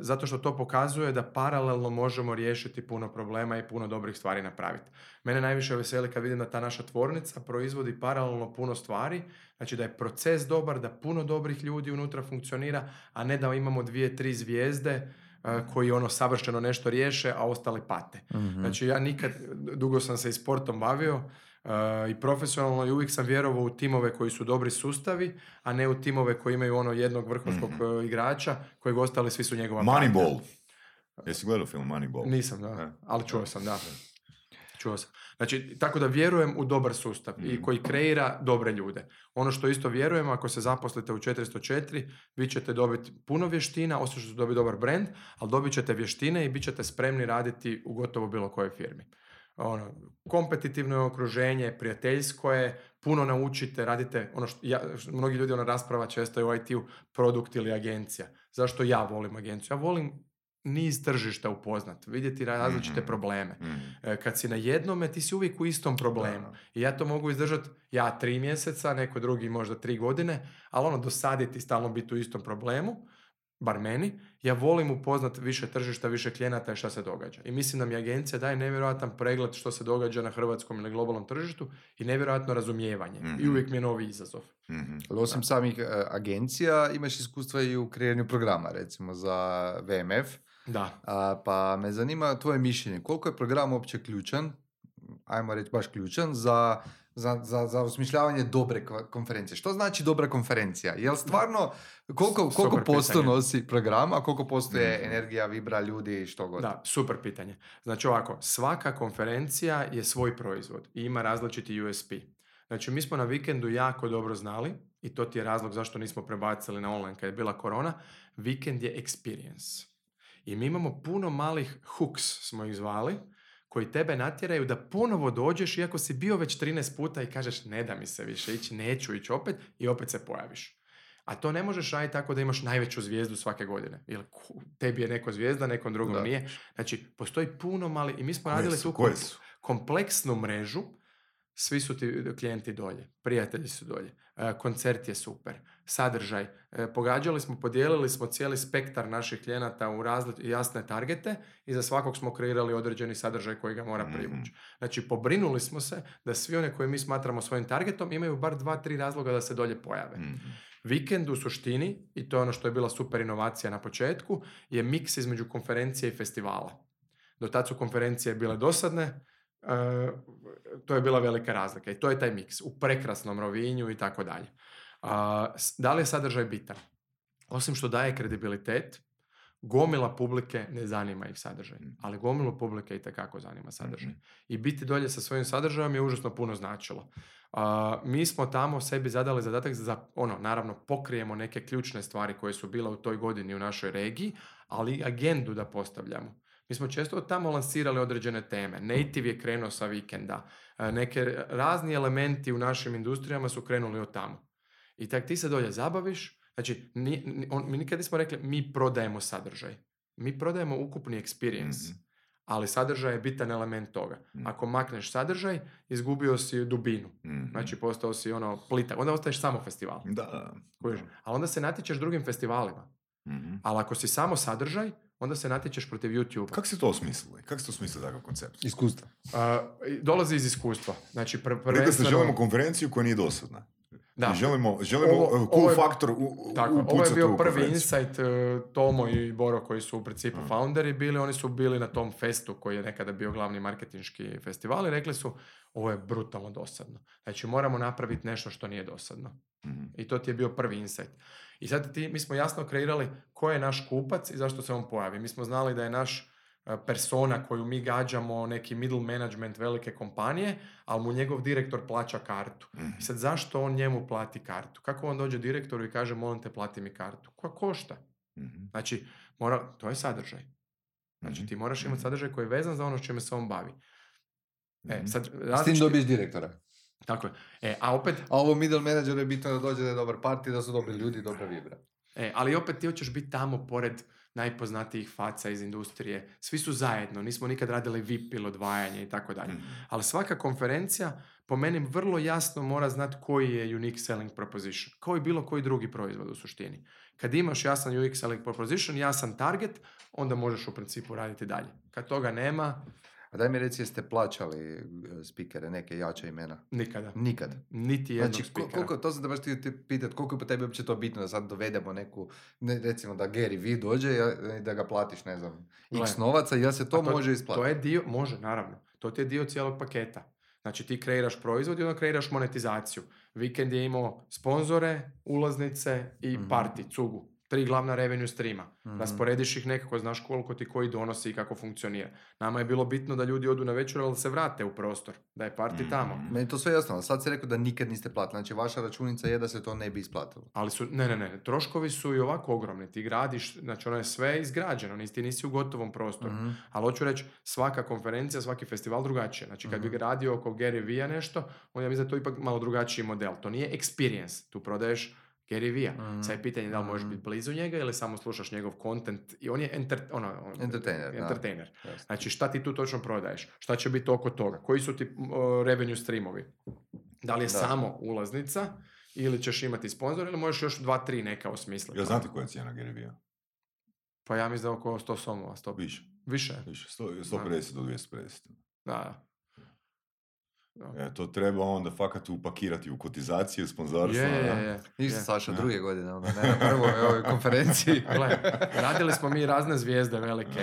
zato što to pokazuje da paralelno možemo riješiti puno problema i puno dobrih stvari napraviti. Mene najviše veseli kad vidim da ta naša tvornica proizvodi paralelno puno stvari, znači da je proces dobar, da puno dobrih ljudi unutra funkcionira, a ne da imamo dvije, tri zvijezde e, koji ono savršeno nešto riješe, a ostali pate. Mhm. Znači ja nikad, dugo sam se i sportom bavio i profesionalno i uvijek sam vjerovao u timove koji su dobri sustavi, a ne u timove koji imaju ono jednog vrhunskog e, igrača kojeg ostali svi su njegova. Moneyball. Jesi gledao film Moneyball? Nisam, da. Ne. Ali čuo sam, da. Čuo sam. Znači, tako da vjerujem u dobar sustav i Mhm. koji kreira dobre ljude. Ono što isto vjerujem, ako se zaposlite u 404, vi ćete dobiti puno vještina, osim što ćete dobiti dobar brand, ali dobit ćete vještine i bit ćete spremni raditi u gotovo bilo kojoj firmi. Ono, kompetitivno je okruženje, prijateljsko je, puno naučite, radite, ono što, ja, što mnogi ljudi ono rasprava često je u IT-u produkt ili agencija. Zašto ja volim agenciju? Ja volim niz tržišta upoznat, vidjeti različite Mhm. probleme. Mhm. E, Kad si na jednome, ti si uvijek u istom problemu. I ja to mogu izdržati, ja tri mjeseca, neko drugi možda tri godine, ali ono dosaditi stalno biti u istom problemu, bar meni, ja volim upoznat više tržišta, više klijenata i šta se događa. I mislim da mi agencija daje nevjerojatan pregled što se događa na hrvatskom ili globalnom tržištu i nevjerojatno razumijevanje. I Mhm. uvijek mi je novi izazov. Mhm. Ali osim samih e, agencija, imaš iskustva i u kreiranju programa, recimo za VMF. Da. A, pa me zanima tvoje mišljenje. Koliko je program uopće ključan, ajmo reći baš ključan, za, za, za, za osmišljavanje dobre konferencije? Što znači dobra konferencija? Jel stvarno, koliko, koliko posto nosi program, a koliko posto je Mhm. energija, vibra, ljudi i što god? Da, super pitanje. Znači ovako, svaka konferencija je svoj proizvod i ima različiti USP. Znači mi smo na vikendu jako dobro znali i to ti je razlog zašto nismo prebacili na online kad je bila korona. Vikend je experience. I mi imamo puno malih hooks, smo ih zvali, koji tebe natjeraju da ponovo dođeš iako si bio već 13 puta i kažeš ne da mi se više ići, neću ići opet i opet se pojaviš. A to ne možeš raditi tako da imaš najveću zvijezdu svake godine. Ku- tebi je neko zvijezda, nekom drugom Da. nije. Znači, postoji puno mali... I mi smo Koje radili su? tu Koje kom- su? kompleksnu mrežu. Svi su ti klijenti dolje. Prijatelji su dolje. e, koncert je super. Sadržaj. E, pogađali smo, podijelili smo cijeli spektar naših klijenata u jasne targete i za svakog smo kreirali određeni sadržaj koji ga mora Mhm. privući. Znači, pobrinuli smo se da svi one koje mi smatramo svojim targetom imaju bar dva, tri razloga da se dolje pojave. Mhm. Vikend u suštini, i to je ono što je bila super inovacija na početku, je miks između konferencije i festivala. Do tad su konferencije bile dosadne, e, to je bila velika razlika i to je taj miks u prekrasnom rovinju i tako dalje. Da li je sadržaj bitan? Osim što daje kredibilitet gomila publike ne zanima ih sadržaj, Mhm. ali gomilu publike i tekako zanima sadržaj. Mhm. I biti dolje sa svojim sadržajem je užasno puno značilo. A, mi smo tamo sebi zadali zadatak za, ono, naravno, pokrijemo neke ključne stvari koje su bile u toj godini u našoj regiji, ali agendu da postavljamo. Mi smo često tamo lansirali određene teme. Native je krenuo sa vikenda. E, Neke razni elementi u našim industrijama su krenuli od tamo. I tak ti se dolje zabaviš, znači ni, ni- on, mi nikad nismo rekli mi prodajemo sadržaj. Mi prodajemo ukupni experience, Mhm. ali sadržaj je bitan element toga. Mhm. Ako makneš sadržaj, izgubio si dubinu. Mhm. Znači postao si ono plitak. Onda ostaješ samo festival. Da. Kužiš? Ali onda se natječeš drugim festivalima. Mhm. Ali ako si samo sadržaj, onda se natječeš protiv YouTube. Kako ste to osmislili? Kako ste osmislili takav koncept? Iskustva. dolazi iz iskustva. Znači, pr- prvenstveno... želimo konferenciju koja nije dosadna. Da. I želimo, želimo Ovo- uh, cool ovo je- faktor u, u, Tako, ovo je bio prvi insight, e, Tomo i Boro koji su u principu Mhm. founderi bili, oni su bili na tom festu koji je nekada bio glavni marketinški festival i rekli su ovo je brutalno dosadno. Znači moramo napraviti nešto što nije dosadno. Mhm. I to ti je bio prvi insight. I sad ti, mi smo jasno kreirali ko je naš kupac i zašto se on pojavi. Mi smo znali da je naš e, persona koju mi gađamo, neki middle management velike kompanije, ali mu njegov direktor plaća kartu. Mhm. I sad zašto on njemu plati kartu? Kako on dođe direktoru i kaže molim te plati mi kartu? Koja košta? Mhm. Znači, mora, to je sadržaj. Znači Mhm. ti moraš imati sadržaj koji je vezan za ono s čime se on bavi. E, Mhm. sad, S tim različiti- dobiješ direktora. Tako je. E, a opet, A ovo middle manager je bitno da dođe da je dobar parti, da su dobri ljudi i dobra vibra. E, ali opet ti hoćeš biti tamo pored najpoznatijih faca iz industrije. Svi su zajedno, nismo nikad radili VIP ili odvajanje i tako dalje. Mhm. Ali svaka konferencija po meni vrlo jasno mora znati koji je unique selling proposition. Kao i bilo koji drugi proizvod u suštini. Kad imaš jasan unique selling proposition, jasan target, onda možeš u principu raditi dalje. Kad toga nema, A daj mi reci, jeste plaćali e, spikere, neke jače imena? nikada. Nikad. Niti jednog Znači, speakera. koliko, to sam da baš ti pitat, koliko je po tebi uopće to bitno da sad dovedemo neku, ne, recimo da Gary Vee dođe i da ga platiš, ne znam, x novaca i ja se to, A može isplatiti. To je dio, može, naravno. To ti je dio cijelog paketa. Znači ti kreiraš proizvod i onda kreiraš monetizaciju. Vikend je imao sponzore, ulaznice i Mhm. party, cugu. Tri glavna revenue streama. Mhm. Rasporediš ih nekako, znaš koliko ti koji donosi i kako funkcionira. Nama je bilo bitno da ljudi odu na večer, ali se vrate u prostor. Da je party Mhm. tamo. Meni to sve jasno, sad si rekao da nikad niste platili. Znači, vaša računica je da se to ne bi isplatilo. Ali su, ne, ne, ne, troškovi su i ovako ogromni. Ti gradiš, znači ono je sve izgrađeno, nisi, ti nisi u gotovom prostoru. Mhm. Ali hoću reći, svaka konferencija, svaki festival drugačije. Znači, kad bi Mhm. radio oko Gary Vee nešto, onda ja mislim da je to ipak malo drugačiji model. To nije experience, tu prodaješ Gary Vee. Mhm. Sad je pitanje da li možeš biti blizu njega ili samo slušaš njegov content. I on je enter, ono, on- Entertainer, da. entertainer. Jasno. Znači, šta ti tu točno prodaješ? Šta će biti oko toga? Koji su ti o, revenue streamovi? Da li je Da. samo ulaznica ili ćeš imati sponzor ili možeš još dva, tri neka osmisliti? Jel znate koja je cijena Gary Vee-a? Pa ja mislim da oko 100 somova, 100... Više. Više? Više. 100, 150 do 250. Da, da. E, to treba onda fakat upakirati u kotizaciju, sponzorstvo. Je, je, da. je. Ništa. Saša, Da. druge godine, onda ne na prvoj ovoj konferenciji. Gle, radili smo mi razne zvijezde velike,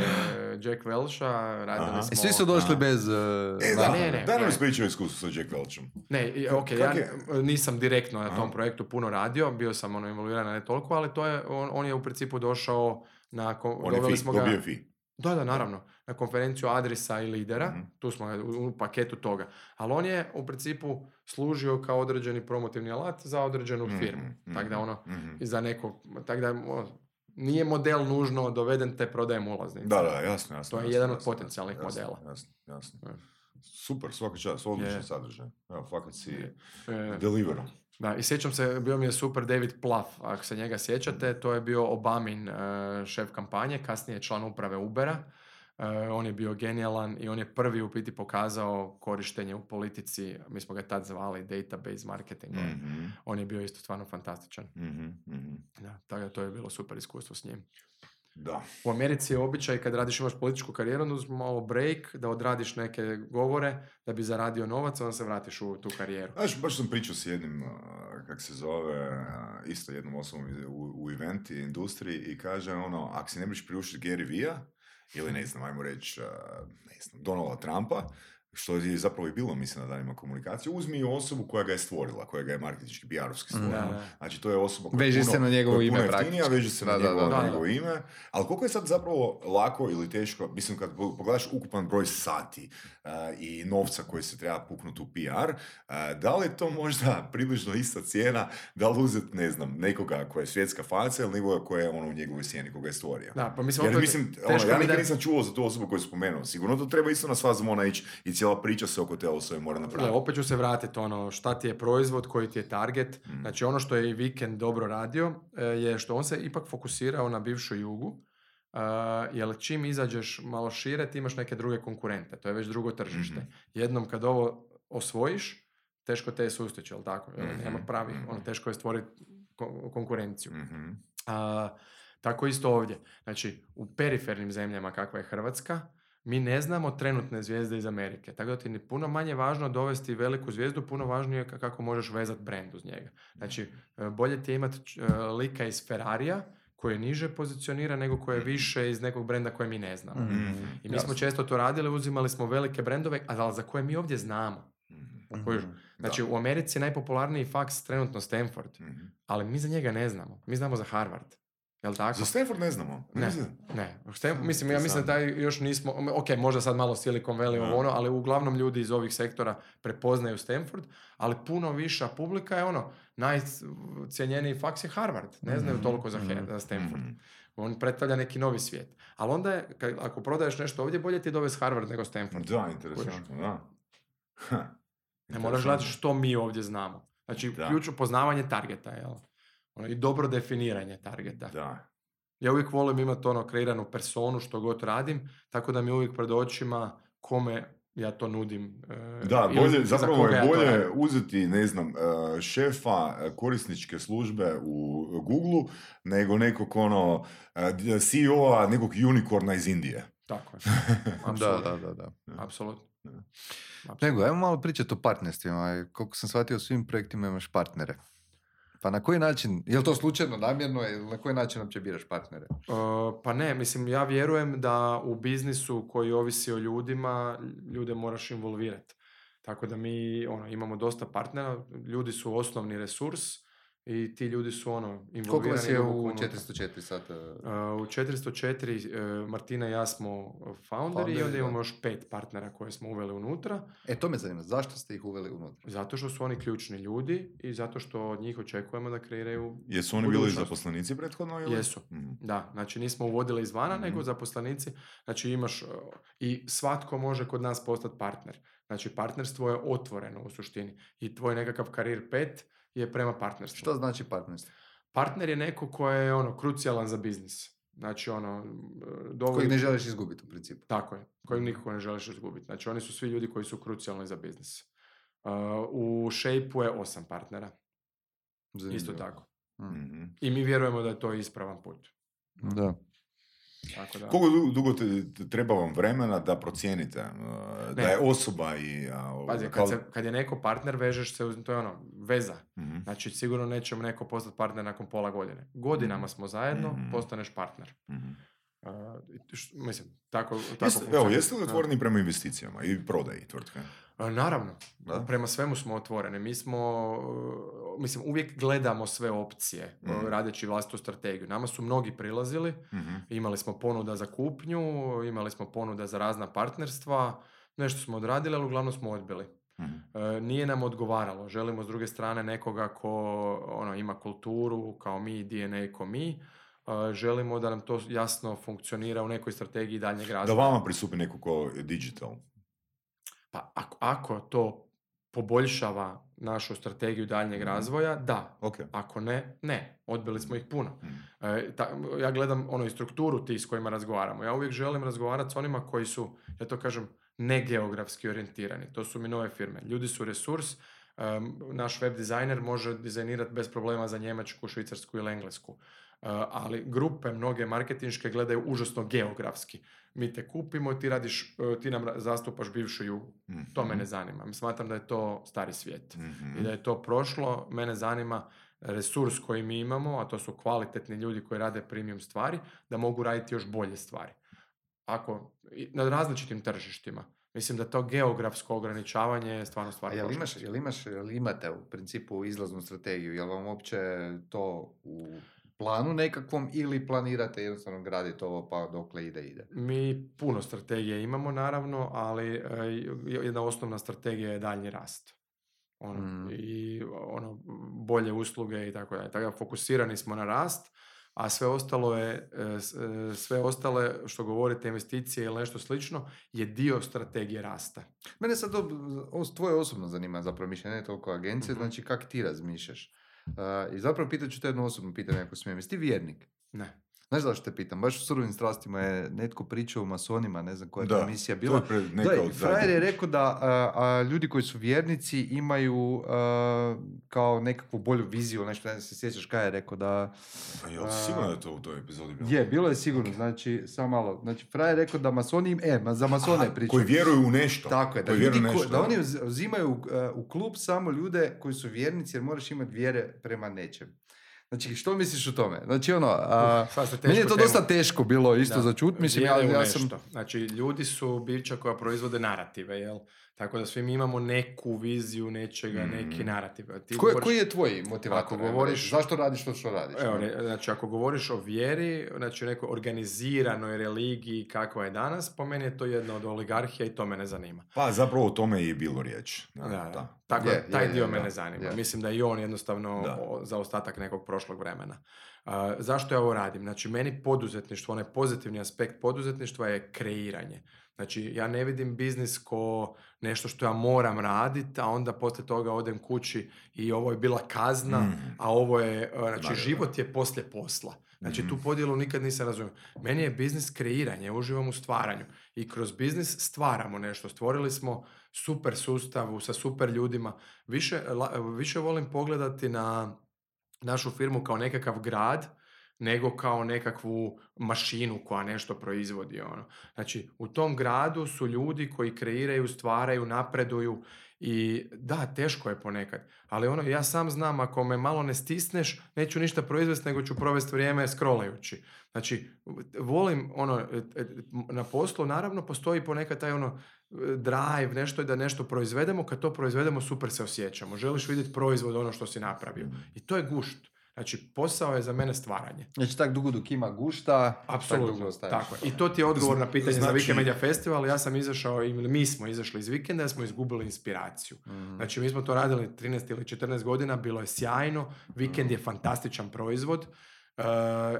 Jack Welsha, radili Aha. smo... I svi su došli Aha. bez... uh, E, da. Ne, ne, daj nam gle. ispričaj iskustvo sa Jack Welchom. Ne, ok, ja nisam direktno na tom projektu puno radio, bio sam ono involuiran ne toliko, ali to je, on, on je u principu došao na... On je fi, smo ga- dobio je fi. Da, da, naravno. Na konferenciju Adrisa i lidera, Mhm. tu smo ga u, u paketu toga. Ali on je u principu služio kao određeni promotivni alat za određenu Mhm, firmu. mhm, Tako da ono, mhm. za nekog, tako da o, nije model nužno doveden te prodajem ulaznice. Da, da, jasno, jasno. To je jasno, jedan od jasno, potencijalnih jasno, modela. Jasno, jasno. Je. Super, svaka čast, odličan Je. sadržaj. Evo, fakat si E, delivero. Da, i sjećam se, bio mi je super David Plaff, ako se njega sjećate, to je bio Obamin e, šef kampanje, kasnije član uprave Ubera. E, on je bio genijalan i on je prvi u biti pokazao korištenje u politici, mi smo ga tad zvali database marketing. Mhm, On je bio isto stvarno fantastičan. mhm, mhm. Da, tako da to je bilo super iskustvo s njim. Da. U Americi je običaj kad radiš imaš političku karijeru, onda uzmi malo break, da odradiš neke govore, da bi zaradio novac, onda se vratiš u tu karijeru. Znaš, baš sam pričao s jednim, kak se zove, isto jednom osobom u, u eventi, industriji i kaže ono, ako si ne biš priuštiti Gary Vee-a, ili ne znam, ajmo reći, ne znam, Donalda Trumpa, što je zapravo i bilo, mislim, na danima komunikacije, uzmi osobu koja ga je stvorila, koja ga je marketinški, PR-ovski stvorila. Da, da. Znači, to je osoba koja Veže puno, se na njegovo ime praktički. veže se na Da, da, njegovo, da. na Da, njegovo da. ime. Ali koliko je sad zapravo lako ili teško, mislim, kad po- pogledaš ukupan broj sati uh, i novca koji se treba puknuti u PR, uh, da li je to možda približno ista cijena, da li uzeti, ne znam, nekoga koja je svjetska faca ili nekoga koja je ono u njegovoj sjeni, koga je stvorio? Da, pa mislim, Jer mislim, ono, ja nikad da- nisam čuo za tu osobu koju spomenuo. Sigurno to treba isto na sva zvona ići i cijela priča se oko te osobe mora napraviti. opet ću se vratiti ono šta ti je proizvod, koji ti je target. Mm. Znači ono što je i Vikend dobro radio e, je što on se ipak fokusirao na bivšu jugu. Uh, jer čim izađeš malo šire ti imaš neke druge konkurente. To je već drugo tržište. Mhm. Jednom kad ovo osvojiš, teško te je sustići, jel tako? Mhm, Nema pravih, mhm. ono, teško je stvoriti ko- konkurenciju. Mhm. A, tako isto ovdje. Znači, u perifernim zemljama kakva je Hrvatska, mi ne znamo trenutne zvijezde iz Amerike. Tako da ti je puno manje važno dovesti veliku zvijezdu, puno važnije je ka- kako možeš vezati brand uz njega. Znači, e, bolje ti je imati e, lika iz Ferrarija koji je niže pozicionira nego koji je više iz nekog brenda koje mi ne znamo. Mhm. I mi smo često to radili, uzimali smo velike brendove, ali za koje mi ovdje znamo. Mhm. Kužiš? Znači, u Americi je najpopularniji faks trenutno Stanford, Mhm. ali mi za njega ne znamo. Mi znamo za Harvard. Jel tako? Za Stanford ne znamo. Ne, ne. Stan- mislim, ja mislim da taj još nismo, ok, možda sad malo Silicon Valley ovo ono, ali uglavnom ljudi iz ovih sektora prepoznaju Stanford, ali puno viša publika je ono, najcijenjeniji faks je Harvard, ne znaju Mhm, toliko za, mhm, za Stanford. Mhm. On predstavlja neki novi svijet. Ali onda je, kad- ako prodaješ nešto ovdje, bolje ti dovesti Harvard nego Stanford. Da, interesantno, da. Ha, Ne moraš gledati što mi ovdje znamo. Znači, Da. ključno poznavanje targeta, jel? Ono, I dobro definiranje targeta. Da. Ja uvijek volim imati ono kreiranu personu što god radim, tako da mi je uvijek pred očima kome ja to nudim. e, Da, ili bolje, za zapravo je ja to bolje radim. uzeti, ne znam, e, šefa e, korisničke službe u Google nego nekog ono CEO-a nekog unicorna iz Indije. Tako je. Da, Apsolutno. da, da, da. Apsolutno. Da. Apsolutno. Nego, ajmo malo pričati o partnerstvima. Koliko sam shvatio, u svim projektima imaš partnere. Pa na koji način, je li to slučajno, namjerno, ili na koji način uopće biraš partnere? E, pa ne, mislim, ja vjerujem da u biznisu koji ovisi o ljudima, ljude moraš involvirati. Tako da mi ono, imamo dosta partnera, ljudi su osnovni resurs i ti ljudi su ono, involvirani. Koliko vas je u unutra. 404 sata? Uh, u 404 uh, Martina i ja smo founderi i onda da. imamo još pet partnera koje smo uveli unutra, E, to me zanima, zašto ste ih uveli unutra? zato što su oni ključni ljudi i zato što od njih očekujemo da kreiraju Jesu oni bili zaposlenici prethodno? Ili? Jesu. Mhm. Da, znači nismo uvodili izvana, Mhm. nego zaposlenici. Znači imaš, uh, i svatko može kod nas postati partner. Znači partnerstvo je otvoreno u suštini. I tvoj nekakav karir pet je prema partnerstvu. Što znači partnerstvo? Partner je neko ko je ono, krucijalan za biznis. Znači ono, uh, dovodi... Kojeg ne želiš izgubiti u principu. Tako je, koju nikako ne želiš izgubiti. Znači oni su svi ljudi koji su krucijalni za biznis. Uh, u Shape-u je osam partnera, Zanimljivo. isto tako. Mm. Mhm. I mi vjerujemo da je to ispravan put. Da. Tako da. Koliko du- dugo te, treba vam vremena da procijenite uh, da Ne. je osoba i... a, Pazi, kad, se, kad je neko partner, vežeš se, to je ono, veza. Mhm. Znači, sigurno neće neko postati partner nakon pola godine. Godinama smo zajedno, Mhm. postaneš partner. Mhm. Uh, mislim, tako, tako Jeste, evo, jeste li otvoreni prema investicijama i prodaji tvrtke? Naravno, Da? prema svemu smo otvoreni. Mi smo, e, mislim, uvijek gledamo sve opcije Mhm. radeći vlastitu strategiju. Nama su mnogi prilazili, Mhm. imali smo ponuda za kupnju, imali smo ponuda za razna partnerstva, nešto smo odradili, ali uglavnom smo odbili. Mhm. E, nije nam odgovaralo. Želimo s druge strane nekoga ko ono, ima kulturu kao mi, DNA ko mi. E, želimo da nam to jasno funkcionira u nekoj strategiji daljnjeg Da razvoja. vama pristupi neko ko je digital. Pa ako, ako to poboljšava našu strategiju daljnjeg Mhm. razvoja, da. Ok. Ako ne, ne. Odbili smo ih puno. Mhm. E, ta- ja gledam ono i strukturu tih s kojima razgovaramo. Ja uvijek želim razgovarati s onima koji su, ja to kažem, ne geografski orijentirani. To su mi nove firme. Ljudi su resurs. em, naš web dizajner može dizajnirati bez problema za Njemačku, Švicarsku ili Englesku. E, ali grupe mnoge marketinške gledaju užasno geografski. Mi te kupimo, ti radiš, e, ti nam zastupaš bivšu jugu. To mene zanima. Smatram da je to stari svijet Mhm. i da je to prošlo. Mene zanima resurs koji mi imamo, a to su kvalitetni ljudi koji rade premium stvari, da mogu raditi još bolje stvari. Ako, na različitim tržištima. Mislim da to geografsko ograničavanje je stvarno A stvar jel imaš, jel imaš, jel imate u principu izlaznu strategiju? Jel vam uopće to u planu nekakvom ili planirate jednostavno graditi ovo pa dokle ide, ide? Mi puno strategije imamo naravno, ali e, jedna osnovna strategija je daljnji rast. Ono, Mm. I ono, bolje usluge i tako dalje. Tako fokusirani smo na rast, a sve ostalo je, e, e, sve ostale što govorite investicije ili nešto slično je dio strategije rasta. Mene sad tvoje osobno zanima zapravo mišljenje, ne toliko agencije, Mhm. znači kak ti razmišljaš? I zapravo pitat ću te jedno osobno pitanje ako smijem. Jesi ti vjernik? Ne. Znaš zašto te pitam? Baš u surovim strastima je netko pričao o masonima, ne znam koja je to Da, emisija to bila. je pred neka Da, frajer je rekao da a, a, ljudi koji su vjernici imaju a, kao nekakvu bolju viziju, nešto, ne znam se sjećaš kaj je rekao da... A jel si sigurno je to u toj epizodi bilo? Je, bilo je sigurno, znači, samo malo. Znači, frajer je rekao da masoni, im- e, ma za masone je pričao. Koji vjeruju u nešto. Tako je, da, ljudi u ko- nešto, da oni uz- uzimaju uh, u klub samo ljude koji su vjernici jer moraš imati vjere prema nečem. Znači, što misliš o tome? Znači, ono, a, meni je to dosta teško bilo isto Da. za čut, mislim, ja, ja sam... Znači, ljudi su bića koja proizvode narative, jel? Tako da svi mi imamo neku viziju nečega, neki Mm. narativ. Ti Koji, govoriš- koji je tvoj motivator? Ako govoriš-? Zašto radiš to što radiš? Evo, ne, znači ako govoriš o vjeri, znači o nekoj organiziranoj religiji kakva je danas, po meni je to jedna od oligarhija i to me ne zanima. Pa zapravo o tome je i bilo riječ. Da, Da, da. Tako Je, taj je, je, dio da, mene zanima. je. Mislim da je i on jednostavno za ostatak nekog prošlog vremena. A, zašto ja ovo radim? Znači, meni poduzetništvo, onaj pozitivni aspekt poduzetništva je kreiranje. Znači, ja ne vidim biznis ko nešto što ja moram raditi, a onda poslije toga odem kući i ovo je bila kazna, Mm. a ovo je, a, znači, Da, život je poslije posla. Znači, Mhm. tu podjelu nikad nisam razumio. Meni je biznis kreiranje, uživam u stvaranju. I kroz biznis stvaramo nešto. Stvorili smo super sustav sa super ljudima. Više, la- više volim pogledati na našu firmu kao nekakav grad, nego kao nekakvu mašinu koja nešto proizvodi. Ono. Znači, u tom gradu su ljudi koji kreiraju, stvaraju, napreduju i da, teško je ponekad, ali ono, ja sam znam, ako me malo ne stisneš, neću ništa proizvesti, nego ću provesti vrijeme scrollajući. Znači, volim, ono, e, e, na poslu naravno postoji ponekad taj ono drive, nešto je da nešto proizvedemo, kad to proizvedemo super se osjećamo. Želiš vidjeti proizvod ono što si napravio. I to je gušt. Znači, posao je za mene stvaranje. Znači, tak dugo dok ima gušta, tak dugo Apsolutno, ostaješ. tako je. I to ti je odgovor na pitanje za Znači- Weekend Media Festival. Ja sam izašao, ili mi smo izašli iz vikenda jer smo izgubili inspiraciju. Mhm. Znači, mi smo to radili 13 ili 14 godina, bilo je sjajno, vikend je fantastičan proizvod, e,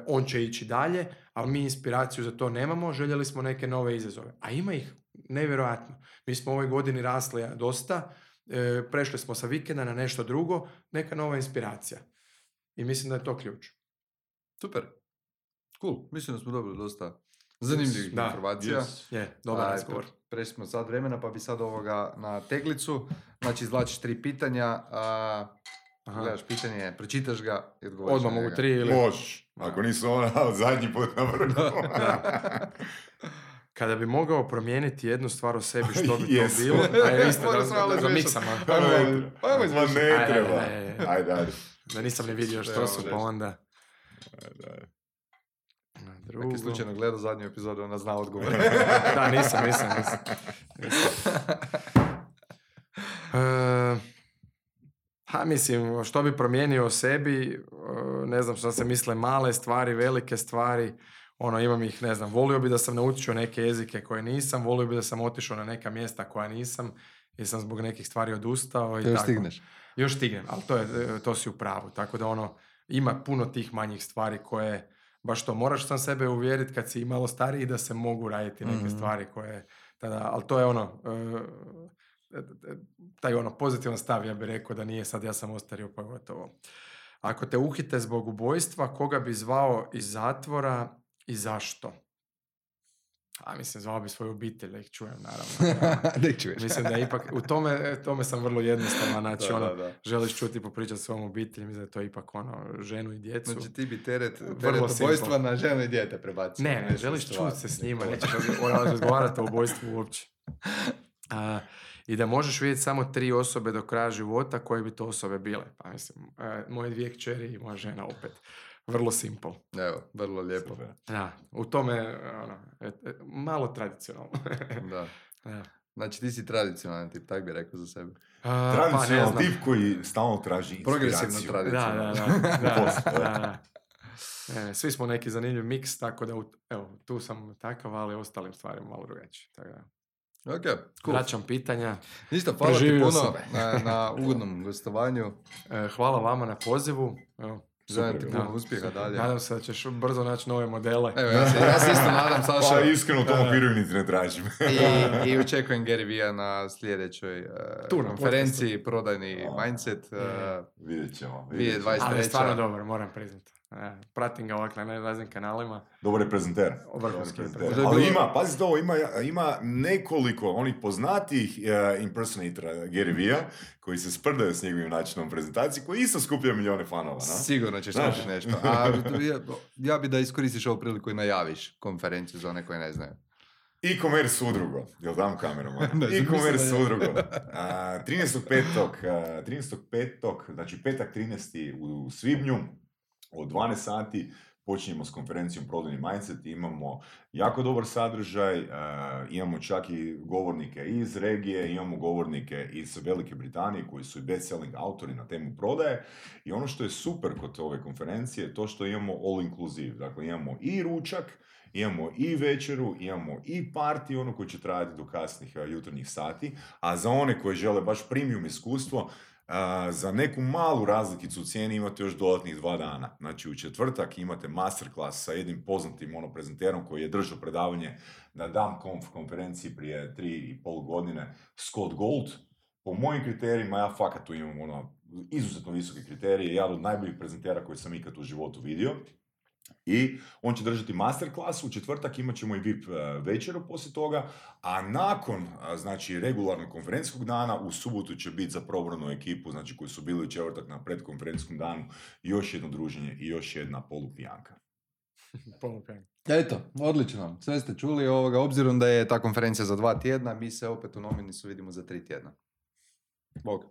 on će ići dalje, ali mi inspiraciju za to nemamo, željeli smo neke nove izazove. A ima ih nevjerojatno. Mi smo ovoj godini rasli dosta, e, prešli smo sa vikenda na nešto drugo, neka nova inspiracija. I mislim da je to ključ. Super. Cool. Mislim da smo dobili dosta zanimljivih Da, informacija. yes. Je, dobar Aj, razgovor. Prešli smo sad vremena, pa bi sad ovoga na teglicu. Znači, izvlačiš tri pitanja, a Aha. gledaš pitanje, pročitaš ga i odgovoriš Odmah mogu tri ili... Možeš. Ako nisu ona zadnji put na vrhu. Kada bi mogao promijeniti jednu stvar o sebi, što bi to Yes. bilo? Ajde, isto Moram da, da, da izmiješat. miksam, a? Ajmo, ajmo, Ajde, ajde, ajde. Ajde, ajde. Da nisam ni vidio što su, pa nešto. onda... Ajde, ajde. Na drugo. slučajno gledao zadnju epizodu, ona zna odgovor. da, nisam, nisam, nisam. nisam. E, ha, mislim, što bi promijenio o sebi, e, ne znam što se misle, male stvari, velike stvari, ono, imam ih, ne znam, volio bi da sam naučio neke jezike koje nisam, volio bi da sam otišao na neka mjesta koja nisam, jer sam zbog nekih stvari odustao i Još tako. stigneš. Još stignem, ali to, je, e, to si u pravu. Tako da ono, ima puno tih manjih stvari koje, baš to, moraš sam sebe uvjeriti kad si i malo stariji da se mogu raditi neke Mhm. stvari koje, tada, ali to je ono, e, e, taj ono pozitivan stav, ja bih rekao da nije sad ja sam ostario pa gotovo. Ako te uhite zbog ubojstva, koga bi zvao iz zatvora i zašto? A mislim, zvao bi svoju obitelj da ih čujem, naravno. Nek čuješ. mislim da ipak, u tome, tome sam vrlo jednostavan, znači Da, ono, da, da. želiš čuti popričati s svojom obitelji, mislim da je to ipak ono, ženu i djecu. Znači ti bi teret, teret ubojstva na ženu i dijete prebacio. Ne, ne, želiš čuti se s njima, nećeš razgo- razgovarati o ubojstvu uopće. A, I da možeš vidjeti samo tri osobe do kraja života, koje bi to osobe bile. Pa mislim, e, moje dvije kćeri i moja žena opet. Vrlo simple. Evo, vrlo lijepo. Super. Da, u tome, ono, e, e, malo tradicionalno. Da. da. Znači ti si tradicionalan tip, tak bi rekao za sebe. A, pa ne Tradicionalan znam. tip koji stalno traži Progresivno inspiraciju. tradicionalno. Da, da, da. da, da, da. E, svi smo neki zanimljiv miks, tako da, evo, tu sam takav, ali ostalim stvarima malo drugačije. Tako da, Ok, cool. vraćam pitanja. Ništa, hvala ti puno na, na ugodnom gostovanju. E, hvala vama na pozivu. Evo, Želim ti puno uspjeha dalje. nadam se da ćeš brzo naći nove modele. Evo, ja se, ja se isto nadam, Saša. Pa iskreno u tom okviru niti ne tražim. I, I očekujem Gary Vija na sljedećoj uh, Tu konferenciji, prodajni A. mindset. Uh, vidjet ćemo. Vidjet ćemo. Ali je stvarno dobar, moram priznati. E, pratim ga ovak na raznim kanalima. Dobar je prezenter. Vrhunski. Ali ima, pazite ovo, ima, ima nekoliko onih poznatijih uh, impersonatora Gary Vee-a koji se sprdaju s njegovim načinom prezentacije, koji isto skupljaju milijone fanova, no? sigurno ćeš Znaš. naučiti nešto. A ja, ja bi da iskoristiš ovu priliku i najaviš konferenciju za one koji ne znaju. E-commerce udrugo, jel dam kamerom? E-commerce udrugo. A, 13.5. a, 13.5. znači petak 13. u svibnju od 12 sati počinjemo s konferencijom Prodajni Mindset, imamo jako dobar sadržaj, a, imamo čak i govornike iz regije, imamo govornike iz Velike Britanije koji su i best-selling autori na temu prodaje i ono što je super kod ove konferencije je to što imamo all inclusive, dakle imamo i ručak, imamo i večeru, imamo i party, ono koji će trajati do kasnih a, jutarnjih sati, a za one koji žele baš premium iskustvo, za neku malu razlikicu u cijeni imate još dodatnih dva dana. Znači u četvrtak imate masterclass sa jednim poznatim ono prezenterom koji je držao predavanje na DAMConf konferenciji prije tri i pol godine, Scott Gold. Po mojim kriterijima, ja fakat tu imam ono, izuzetno visoke kriterije, jedan od najboljih prezentera koji sam ikad u životu vidio. I on će držati masterclass, u četvrtak imat ćemo i VIP e, večeru poslije toga, a nakon a, znači, regularnog konferencijskog dana, u subotu će biti za probranu ekipu, znači koji su bili u četvrtak na predkonferencijskom danu, još jedno druženje i još jedna polupijanka. Polupijan. Eto, odlično. Sve ste čuli ovoga. Obzirom da je ta konferencija za dva tjedna, mi se opet u Nominisu vidimo za tri tjedna. Bog.